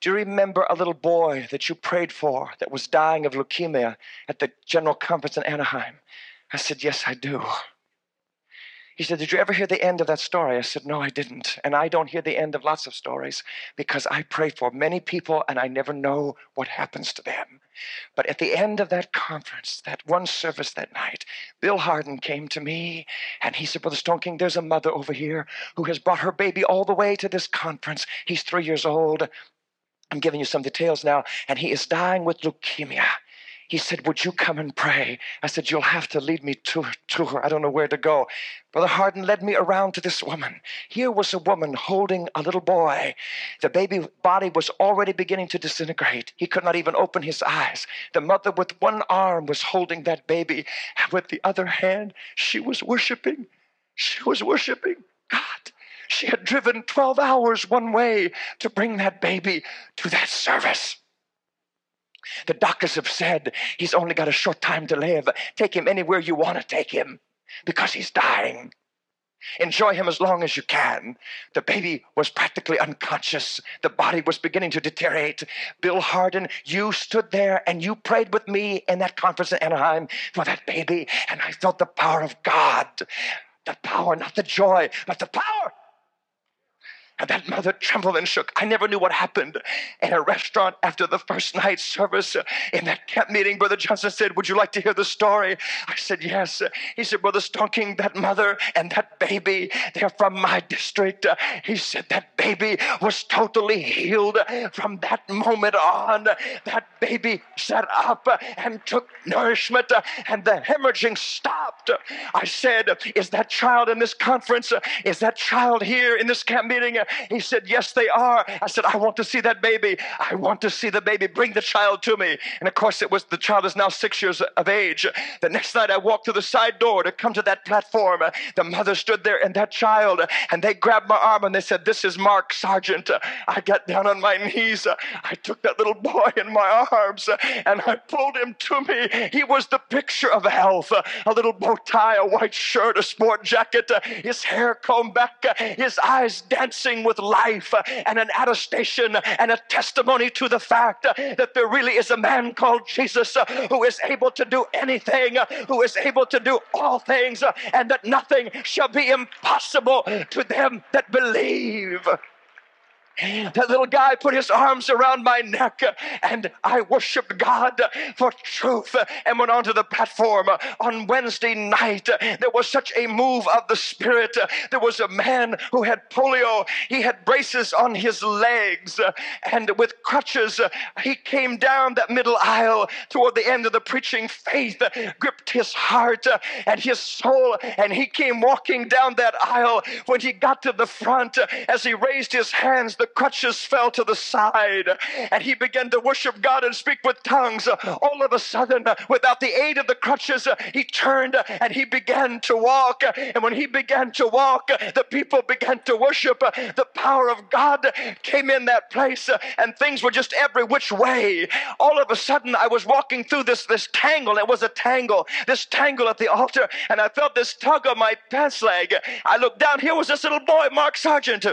do you remember a little boy that you prayed for that was dying of leukemia at the general conference in Anaheim? I said, Yes, I do. He said, Did you ever hear the end of that story? I said, No, I didn't. And I don't hear the end of lots of stories because I pray for many people and I never know what happens to them. But at the end of that conference, that one service that night, Bill Harden came to me and he said, Brother Stoneking, there's a mother over here who has brought her baby all the way to this conference. He's three years old. I'm giving you some details now. And he is dying with leukemia. He said, Would you come and pray? I said, You'll have to lead me to, to her. I don't know where to go. Brother Harden led me around to this woman. Here was a woman holding a little boy. The baby body was already beginning to disintegrate. He could not even open his eyes. The mother, with one arm, was holding that baby. And with the other hand, she was worshiping. She was worshiping God. She had driven 12 hours one way to bring that baby to that service. The doctors have said he's only got a short time to live. Take him anywhere you want to take him because he's dying. Enjoy him as long as you can. The baby was practically unconscious. The body was beginning to deteriorate. Bill Harden, you stood there and you prayed with me in that conference in Anaheim for that baby, and I felt the power of God. The power, not the joy, but the power And that mother trembled and shook. I never knew what happened in a restaurant after the first night service in that camp meeting. Brother Johnson said, Would you like to hear the story? I said, Yes. He said, Brother Stoneking, that mother and that baby, they're from my district. He said, That baby was totally healed from that moment on. That baby sat up and took nourishment, and the hemorrhaging stopped. I said, Is that child in this conference? Is that child here in this camp meeting? Uh, He said, Yes, they are. I said, I want to see that baby. I want to see the baby. Bring the child to me. And of course, it was the child is now six years of age. The next night, I walked through the side door to come to that platform. The mother stood there and that child, and they grabbed my arm and they said, This is Mark Sargent. I got down on my knees. I took that little boy in my arms and I pulled him to me. He was the picture of health a little bow tie, a white shirt, a sport jacket, his hair combed back, his eyes dancing with life, and an attestation and a testimony to the fact that there really is a man called Jesus who is able to do anything, who is able to do all things, and that nothing shall be impossible to them that believe. That little guy put his arms around my neck and I worshiped God for truth and went onto the platform. On Wednesday night, there was such a move of the Spirit. There was a man who had polio. He had braces on his legs and with crutches, he came down that middle aisle toward the end of the preaching. Faith gripped his heart and his soul, and he came walking down that aisle. When he got to the front, as he raised his hands, the crutches fell to the side, and he began to worship God and speak with tongues. All of a sudden, without the aid of the crutches, he turned and he began to walk. And when he began to walk, the people began to worship. The power of God came in that place, and things were just every which way. All of a sudden, I was walking through this, this tangle. It was a tangle, this tangle at the altar, and I felt this tug on my pants leg. I looked down. Here was this little boy, Mark Sargent.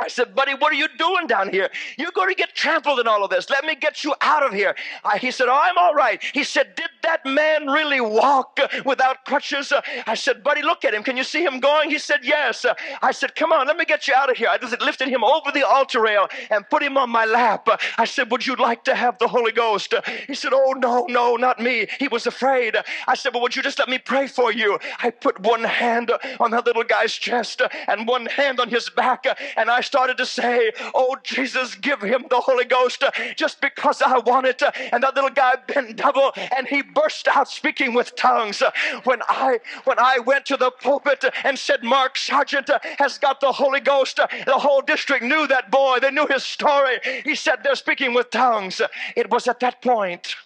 I said, buddy, what are you doing down here? You're going to get trampled in all of this. Let me get you out of here. I, he said, oh, I'm all right. He said, did that man really walk without crutches? Uh, I said, buddy, look at him. Can you see him going? He said, yes. Uh, I said, come on, let me get you out of here. I just lifted him over the altar rail and put him on my lap. Uh, I said, would you like to have the Holy Ghost? He said, oh, no, no, not me. He was afraid. I said, well, would you just let me pray for you? I put one hand on that little guy's chest and one hand on his back, and I started to say, Oh, Jesus, give him the Holy Ghost just because I want it. And that little guy bent double and he burst out speaking with tongues. When I when I went to the pulpit and said, Mark Sargent has got the Holy Ghost, the whole district knew that boy. They knew his story. He said they're speaking with tongues. It was at that point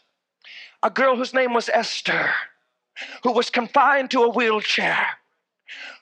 a girl whose name was Esther, who was confined to a wheelchair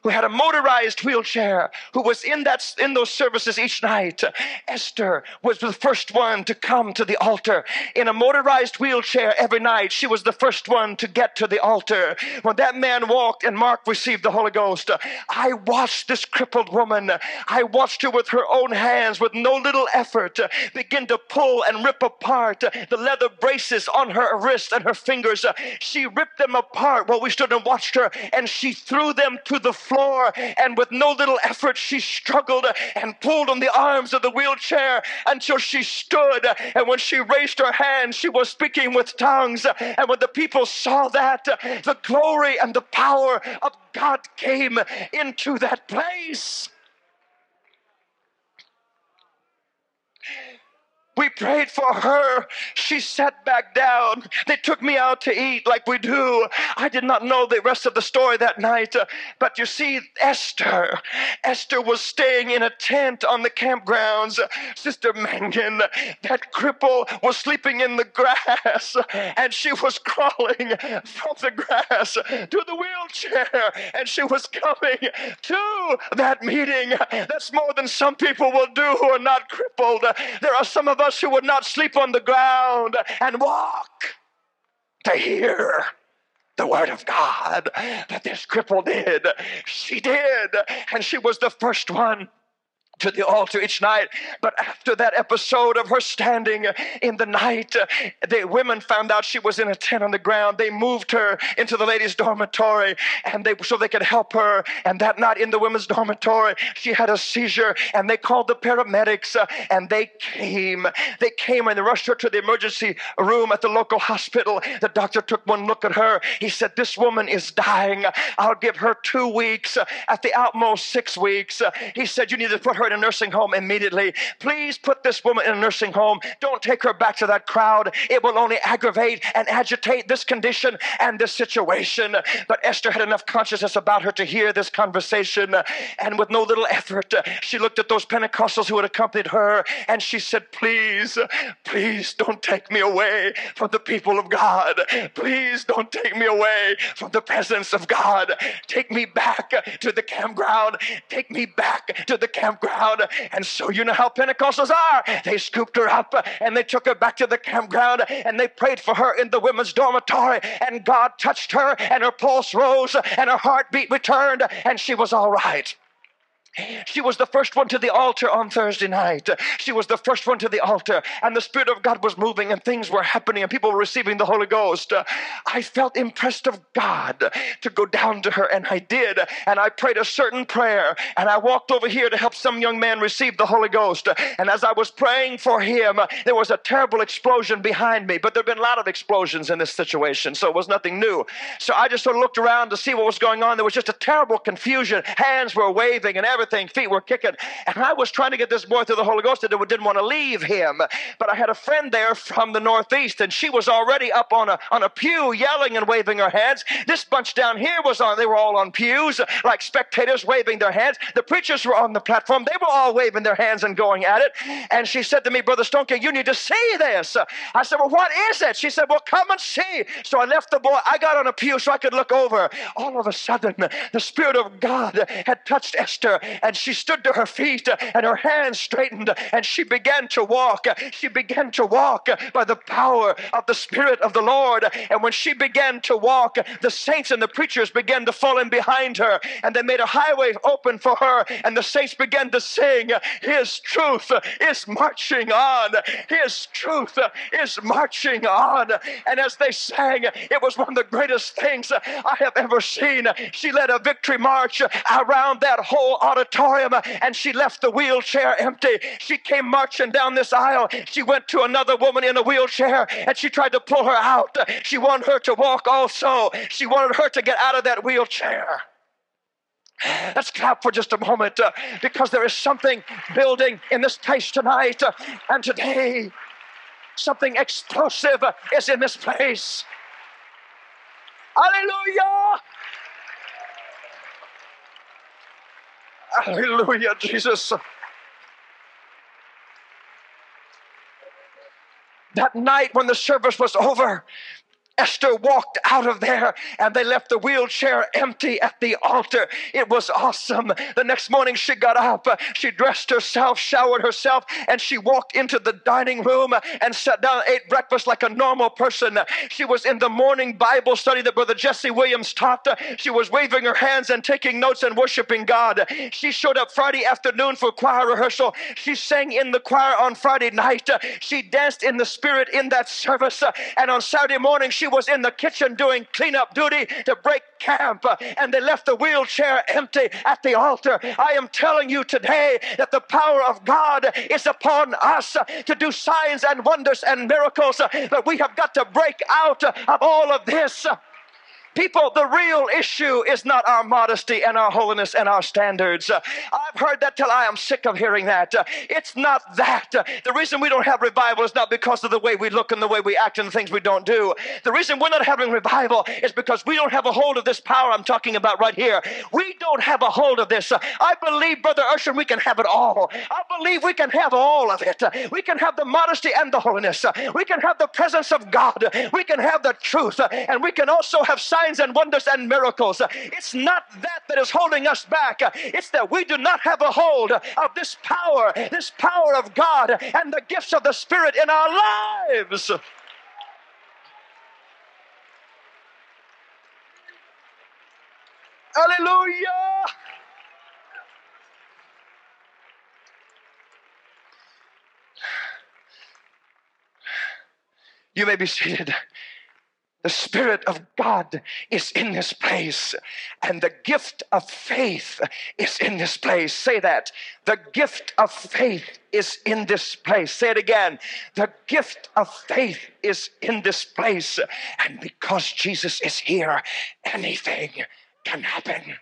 who had a motorized wheelchair, who was in that in those services each night. Esther was the first one to come to the altar in a motorized wheelchair every night. She was the first one to get to the altar. When that man walked and Mark received the Holy Ghost, I watched this crippled woman. I watched her with her own hands, with no little effort, begin to pull and rip apart the leather braces on her wrist and her fingers. She ripped them apart while we stood and watched her, and she threw them to the floor. And with no little effort, she struggled and pulled on the arms of the wheelchair until she stood. And when she raised her hand, she was speaking with tongues. And when the people saw that, the glory and the power of God came into that place. We prayed for her. She sat back down. They took me out to eat like we do. I did not know the rest of the story that night. uh, But you see, Esther, Esther was staying in a tent on the campgrounds. Sister Mangun, that cripple, was sleeping in the grass and she was crawling from the grass to the wheelchair and she was coming to that meeting. That's more than some people will do who are not crippled. There are some of us who would not sleep on the ground and walk to hear the word of God that this cripple did. She did, and she was the first one to the altar each night. But after that episode of her standing in the night, the women found out she was in a tent on the ground. They moved her into the ladies' dormitory and they so they could help her. And that night in the women's dormitory, she had a seizure and they called the paramedics uh, and they came. They came and they rushed her to the emergency room at the local hospital. The doctor took one look at her. He said, This woman is dying. I'll give her two weeks, uh, at the outmost six weeks. Uh, he said, You need to put her in a nursing home immediately. Please put this woman in a nursing home. Don't take her back to that crowd. It will only aggravate and agitate this condition and this situation. But Esther had enough consciousness about her to hear this conversation. And with no little effort, she looked at those Pentecostals who had accompanied her and she said, Please, please don't take me away from the people of God. Please don't take me away from the presence of God. Take me back to the campground. Take me back to the campground. And so you know how Pentecostals are. They scooped her up and they took her back to the campground and they prayed for her in the women's dormitory. And God touched her and her pulse rose and her heartbeat returned and she was all right. She was the first one to the altar on Thursday night. She was the first one to the altar, and the Spirit of God was moving, and things were happening, and people were receiving the Holy Ghost. I felt impressed of God to go down to her, and I did. And I prayed a certain prayer, and I walked over here to help some young man receive the Holy Ghost. And as I was praying for him, there was a terrible explosion behind me. But there have been a lot of explosions in this situation, so it was nothing new. So I just sort of looked around to see what was going on. There was just a terrible confusion. Hands were waving and everything everything. Feet were kicking. And I was trying to get this boy through the Holy Ghost and didn't want to leave him. But I had a friend there from the Northeast, and she was already up on a, on a pew yelling and waving her hands. This bunch down here was on, they were all on pews, like spectators waving their hands. The preachers were on the platform. They were all waving their hands and going at it. And she said to me, Brother Stoneking, you need to see this. I said, Well, what is it? She said, Well, come and see. So I left the boy. I got on a pew so I could look over. All of a sudden, the Spirit of God had touched Esther and she stood to her feet and her hands straightened and she began to walk. She began to walk by the power of the Spirit of the Lord. And when she began to walk, the saints and the preachers began to fall in behind her and they made a highway open for her. And the saints began to sing, His truth is marching on. His truth is marching on. And as they sang, it was one of the greatest things I have ever seen. She led a victory march around that whole auditorium auditorium and she left the wheelchair empty. She came marching down this aisle. She went to another woman in a wheelchair and she tried to pull her out. She wanted her to walk also. She wanted her to get out of that wheelchair. Let's clap for just a moment uh, because there is something building in this place tonight uh, and today. Something explosive uh, is in this place. Hallelujah! Hallelujah, Jesus. That night when the service was over, Esther walked out of there and they left the wheelchair empty at the altar. It was awesome. The next morning she got up, she dressed herself, showered herself, and she walked into the dining room and sat down, ate breakfast like a normal person. She was in the morning Bible study that Brother Jesse Williams taught. She was waving her hands and taking notes and worshiping God. She showed up Friday afternoon for choir rehearsal. She sang in the choir on Friday night. She danced in the spirit in that service. And on Saturday morning, she was in the kitchen doing cleanup duty to break camp, uh, and they left the wheelchair empty at the altar. I am telling you today that the power of God is upon us uh, to do signs and wonders and miracles, uh, but we have got to break out of all of this. People, the real issue is not our modesty and our holiness and our standards. Uh, I've heard that till I am sick of hearing that. Uh, it's not that. Uh, the reason we don't have revival is not because of the way we look and the way we act and the things we don't do. The reason we're not having revival is because we don't have a hold of this power I'm talking about right here. We don't have a hold of this. I believe, Brother Usher, we can have it all. I believe we can have all of it. We can have the modesty and the holiness. We can have the presence of God. We can have the truth. And we can also have signs signs and wonders and miracles. It's not that that is holding us back. It's that we do not have a hold of this power, this power of God and the gifts of the Spirit in our lives. Hallelujah. You may be seated. The Spirit of God is in this place, and the gift of faith is in this place. Say that. The gift of faith is in this place. Say it again. The gift of faith is in this place. And because Jesus is here, anything can happen.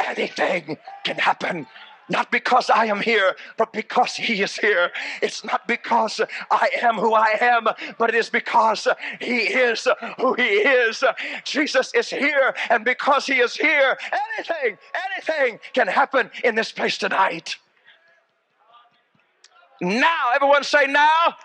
Anything can happen. Not because I am here, but because He is here. It's not because I am who I am, but it is because He is who He is. Jesus is here, and because He is here, anything, anything can happen in this place tonight. Now, everyone say now.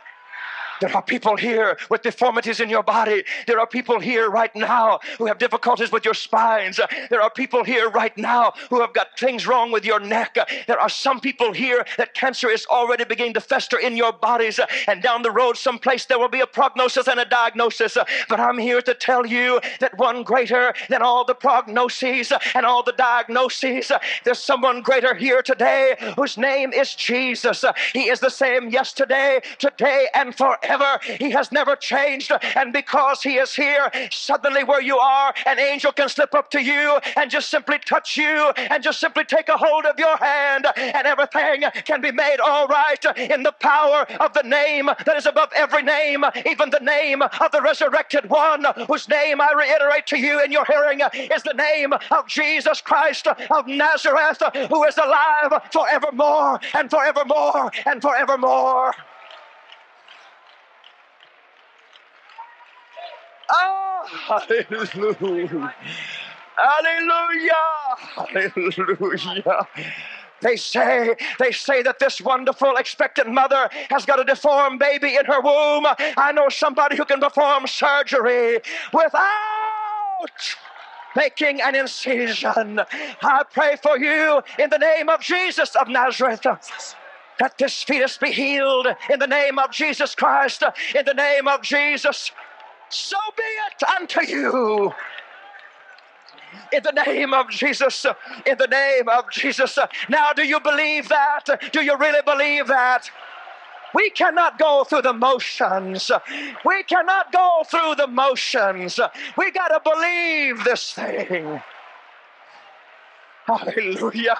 There are people here with deformities in your body. There are people here right now who have difficulties with your spines. There are people here right now who have got things wrong with your neck. There are some people here that cancer is already beginning to fester in your bodies. And down the road, someplace, there will be a prognosis and a diagnosis. But I'm here to tell you that one greater than all the prognoses and all the diagnoses, there's someone greater here today whose name is Jesus. He is the same yesterday, today, and forever forever. He has never changed. And because He is here, suddenly where you are, an angel can slip up to you and just simply touch you and just simply take a hold of your hand, and everything can be made all right in the power of the name that is above every name, even the name of the resurrected one, whose name I reiterate to you in your hearing is the name of Jesus Christ of Nazareth, who is alive forevermore and forevermore and forevermore. Hallelujah. Hallelujah. Hallelujah. They say, they say that this wonderful expectant mother has got a deformed baby in her womb. I know somebody who can perform surgery without making an incision. I pray for you in the name of Jesus of Nazareth. That this fetus be healed in the name of Jesus Christ, in the name of Jesus so be it unto you. In the name of Jesus, in the name of Jesus. Now, do you believe that? Do you really believe that? We cannot go through the motions. We cannot go through the motions. We got to believe this thing. Hallelujah.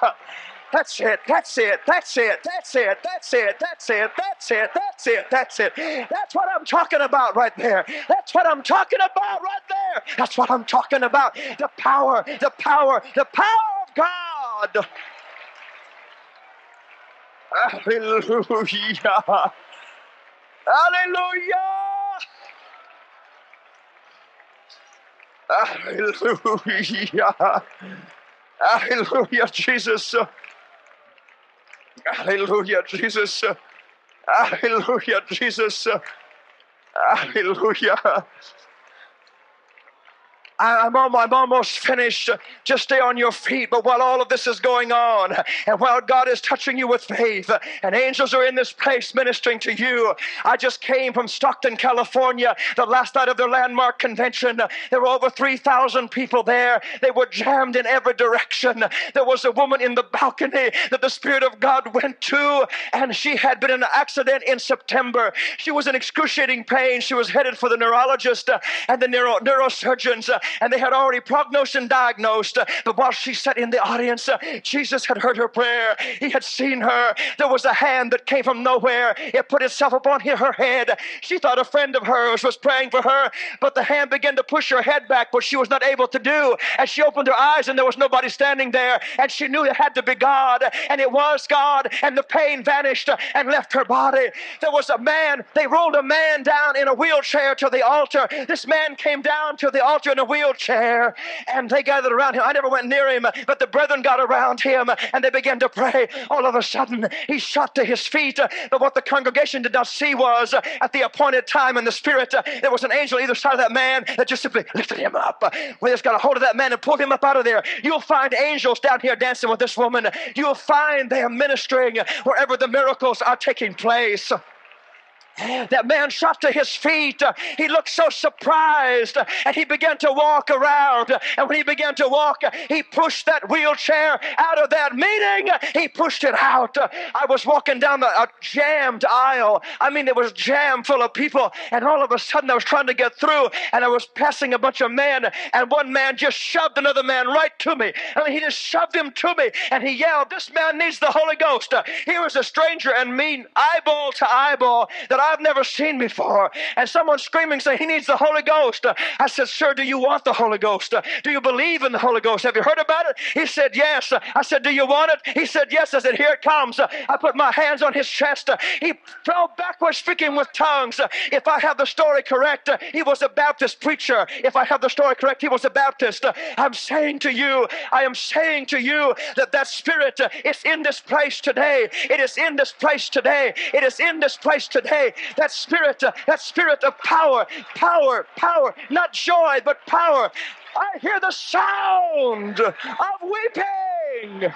That's it. That's it. That's it. That's it. That's it. That's it. That's it. That's it. That's it. That's what I'm talking about right there. That's what I'm talking about right there. That's what I'm talking about. The power, the power, the power of God. Hallelujah. Hallelujah. Hallelujah. Hallelujah, Jesus. Hallelujah, Jesus. Hallelujah, Jesus. Hallelujah. I'm, I'm almost finished. Just stay on your feet. But while all of this is going on, and while God is touching you with faith, and angels are in this place ministering to you, I just came from Stockton, California, the last night of their landmark convention. There were over 3,000 people there. They were jammed in every direction. There was a woman in the balcony that the Spirit of God went to, and she had been in an accident in September. She was in excruciating pain. She was headed for the neurologist and the neuro- neurosurgeons and they had already prognosed and diagnosed. But while she sat in the audience, Jesus had heard her prayer. He had seen her. There was a hand that came from nowhere. It put itself upon her head. She thought a friend of hers was praying for her, but the hand began to push her head back, but she was not able to do. And she opened her eyes, and there was nobody standing there. And she knew it had to be God, and it was God, and the pain vanished and left her body. There was a man, they rolled a man down in a wheelchair to the altar. This man came down to the altar in a wheelchair and they gathered around him. I never went near him, but the brethren got around him and they began to pray. All of a sudden, he shot to his feet. But what the congregation did not see was at the appointed time in the spirit, there was an angel either side of that man that just simply lifted him up. We just got a hold of that man and pulled him up out of there. You'll find angels down here dancing with this woman. You'll find they are ministering wherever the miracles are taking place. That man shot to his feet. He looked so surprised and he began to walk around. And when he began to walk, he pushed that wheelchair out of that meeting. He pushed it out. I was walking down a jammed aisle. I mean, it was jammed full of people. And all of a sudden, I was trying to get through and I was passing a bunch of men. And one man just shoved another man right to me. I mean, he just shoved him to me and he yelled, This man needs the Holy Ghost. Here was a stranger and me, eyeball to eyeball, that I've never seen before. And someone screaming, saying, He needs the Holy Ghost. I said, Sir, do you want the Holy Ghost? Do you believe in the Holy Ghost? Have you heard about it? He said, Yes. I said, Do you want it? He said, Yes. I said, Here it comes. I put my hands on his chest. He fell backwards, speaking with tongues. If I have the story correct, he was a Baptist preacher. If I have the story correct, he was a Baptist. I'm saying to you, I am saying to you that that spirit is in this place today. It is in this place today. It is in this place today. That spirit, that spirit of power, power, power, not joy, but power. I hear the sound of weeping.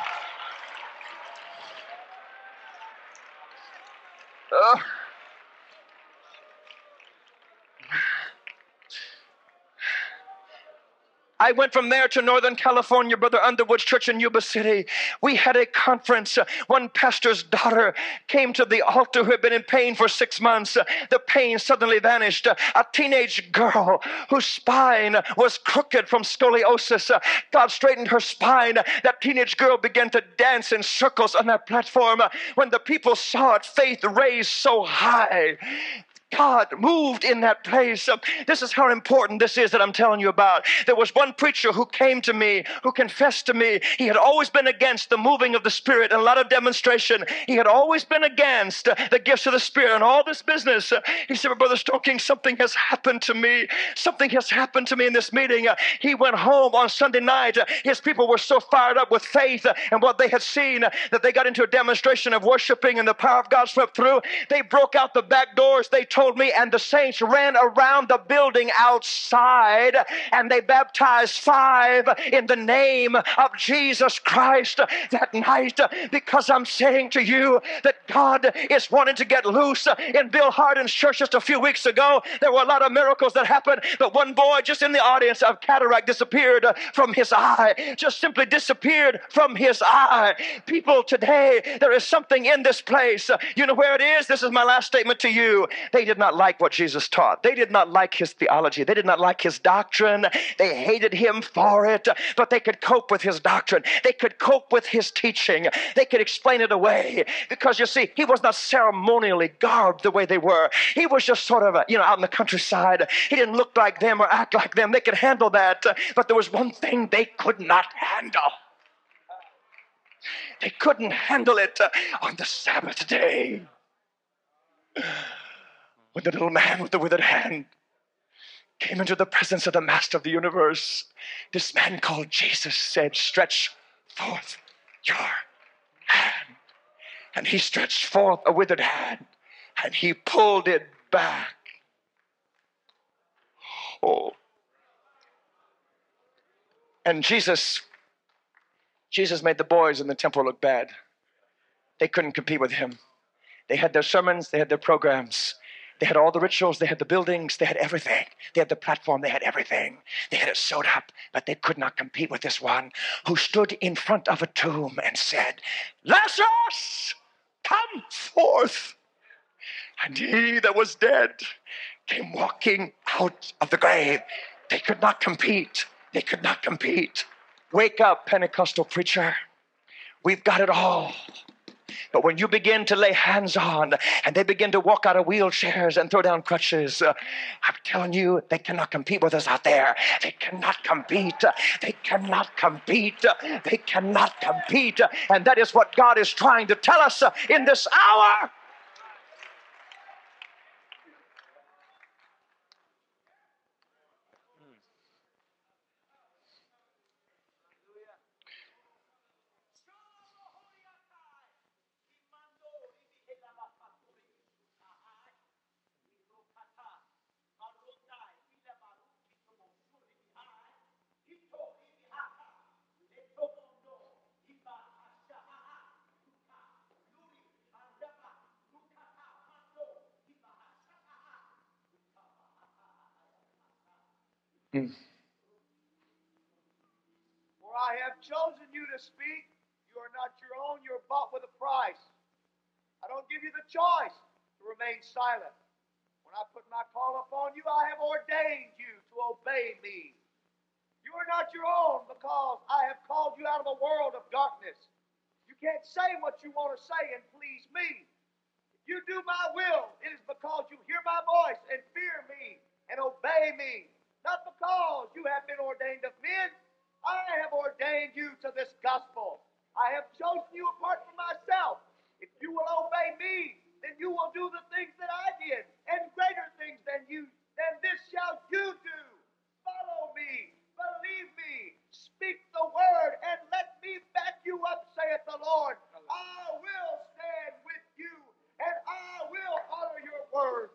Uh, I went from there to Northern California, Brother Underwood's church in Yuba City. We had a conference. One pastor's daughter came to the altar who had been in pain for six months. The pain suddenly vanished. A teenage girl whose spine was crooked from scoliosis. God straightened her spine. That teenage girl began to dance in circles on that platform. When the people saw it, faith raised so high. God moved in that place. This is how important this is that I'm telling you about. There was one preacher who came to me, who confessed to me. He had always been against the moving of the Spirit and a lot of demonstration. He had always been against the gifts of the Spirit and all this business. He said, Brother Stoneking, something has happened to me. Something has happened to me in this meeting. He went home on Sunday night. His people were so fired up with faith and what they had seen that they got into a demonstration of worshiping and the power of God swept through. They broke out the back doors. They told told me, and the saints ran around the building outside and they baptized five in the name of Jesus Christ that night because I'm saying to you that God is wanting to get loose. In Bill Hardin's church just a few weeks ago, there were a lot of miracles that happened, but one boy just in the audience of cataract disappeared from his eye, just simply disappeared from his eye. People today, there is something in this place. You know where it is? This is my last statement to you. They did not like what Jesus taught. They did not like his theology. They did not like his doctrine. They hated him for it, but they could cope with his doctrine. They could cope with his teaching. They could explain it away because you see, he was not ceremonially garbed the way they were. He was just sort of, uh, you know, out in the countryside. He didn't look like them or act like them. They could handle that, but there was one thing they could not handle. They couldn't handle it on the Sabbath day when the little man with the withered hand came into the presence of the master of the universe, this man called Jesus said, Stretch forth your hand. And he stretched forth a withered hand and he pulled it back. Oh. And Jesus, Jesus made the boys in the temple look bad. They couldn't compete with him. They had their sermons, they had their programs, they had all the rituals, they had the buildings, they had everything. They had the platform, they had everything. They had it sewed up, but they could not compete with this one who stood in front of a tomb and said, Lazarus, come forth. And he that was dead came walking out of the grave. They could not compete. They could not compete. Wake up, Pentecostal preacher. We've got it all. But when you begin to lay hands on and they begin to walk out of wheelchairs and throw down crutches, uh, I'm telling you, they cannot compete with us out there. They cannot compete. They cannot compete. They cannot compete. And that is what God is trying to tell us in this hour. Mm. For I have chosen you to speak. You are not your own, you're bought with a price. I don't give you the choice to remain silent. When I put my call upon you, I have ordained you to obey me. You are not your own because I have called you out of a world of darkness. You can't say what you want to say and please me. If you do my will, it is because you hear my voice and fear me and obey me. Not because you have been ordained of men. I have ordained you to this gospel. I have chosen you apart from myself. If you will obey me, then you will do the things that I did, and greater things than you than this shall you do. Follow me, believe me, speak the word, and let me back you up, saith the Lord. I will stand with you, and I will honor your word.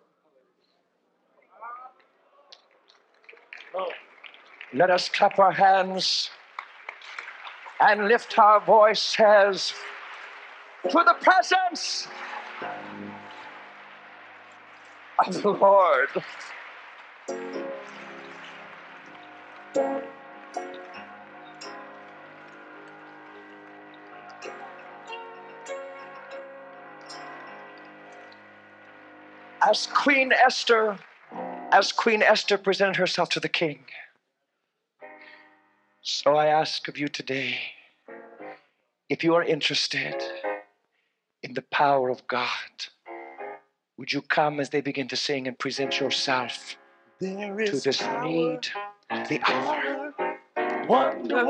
Let us clap our hands and lift our voices to the presence of the Lord. As Queen Esther, as Queen Esther presented herself to the king, so I ask of you today if you are interested in the power of God, would you come as they begin to sing and present yourself There to this need of the hour? wonder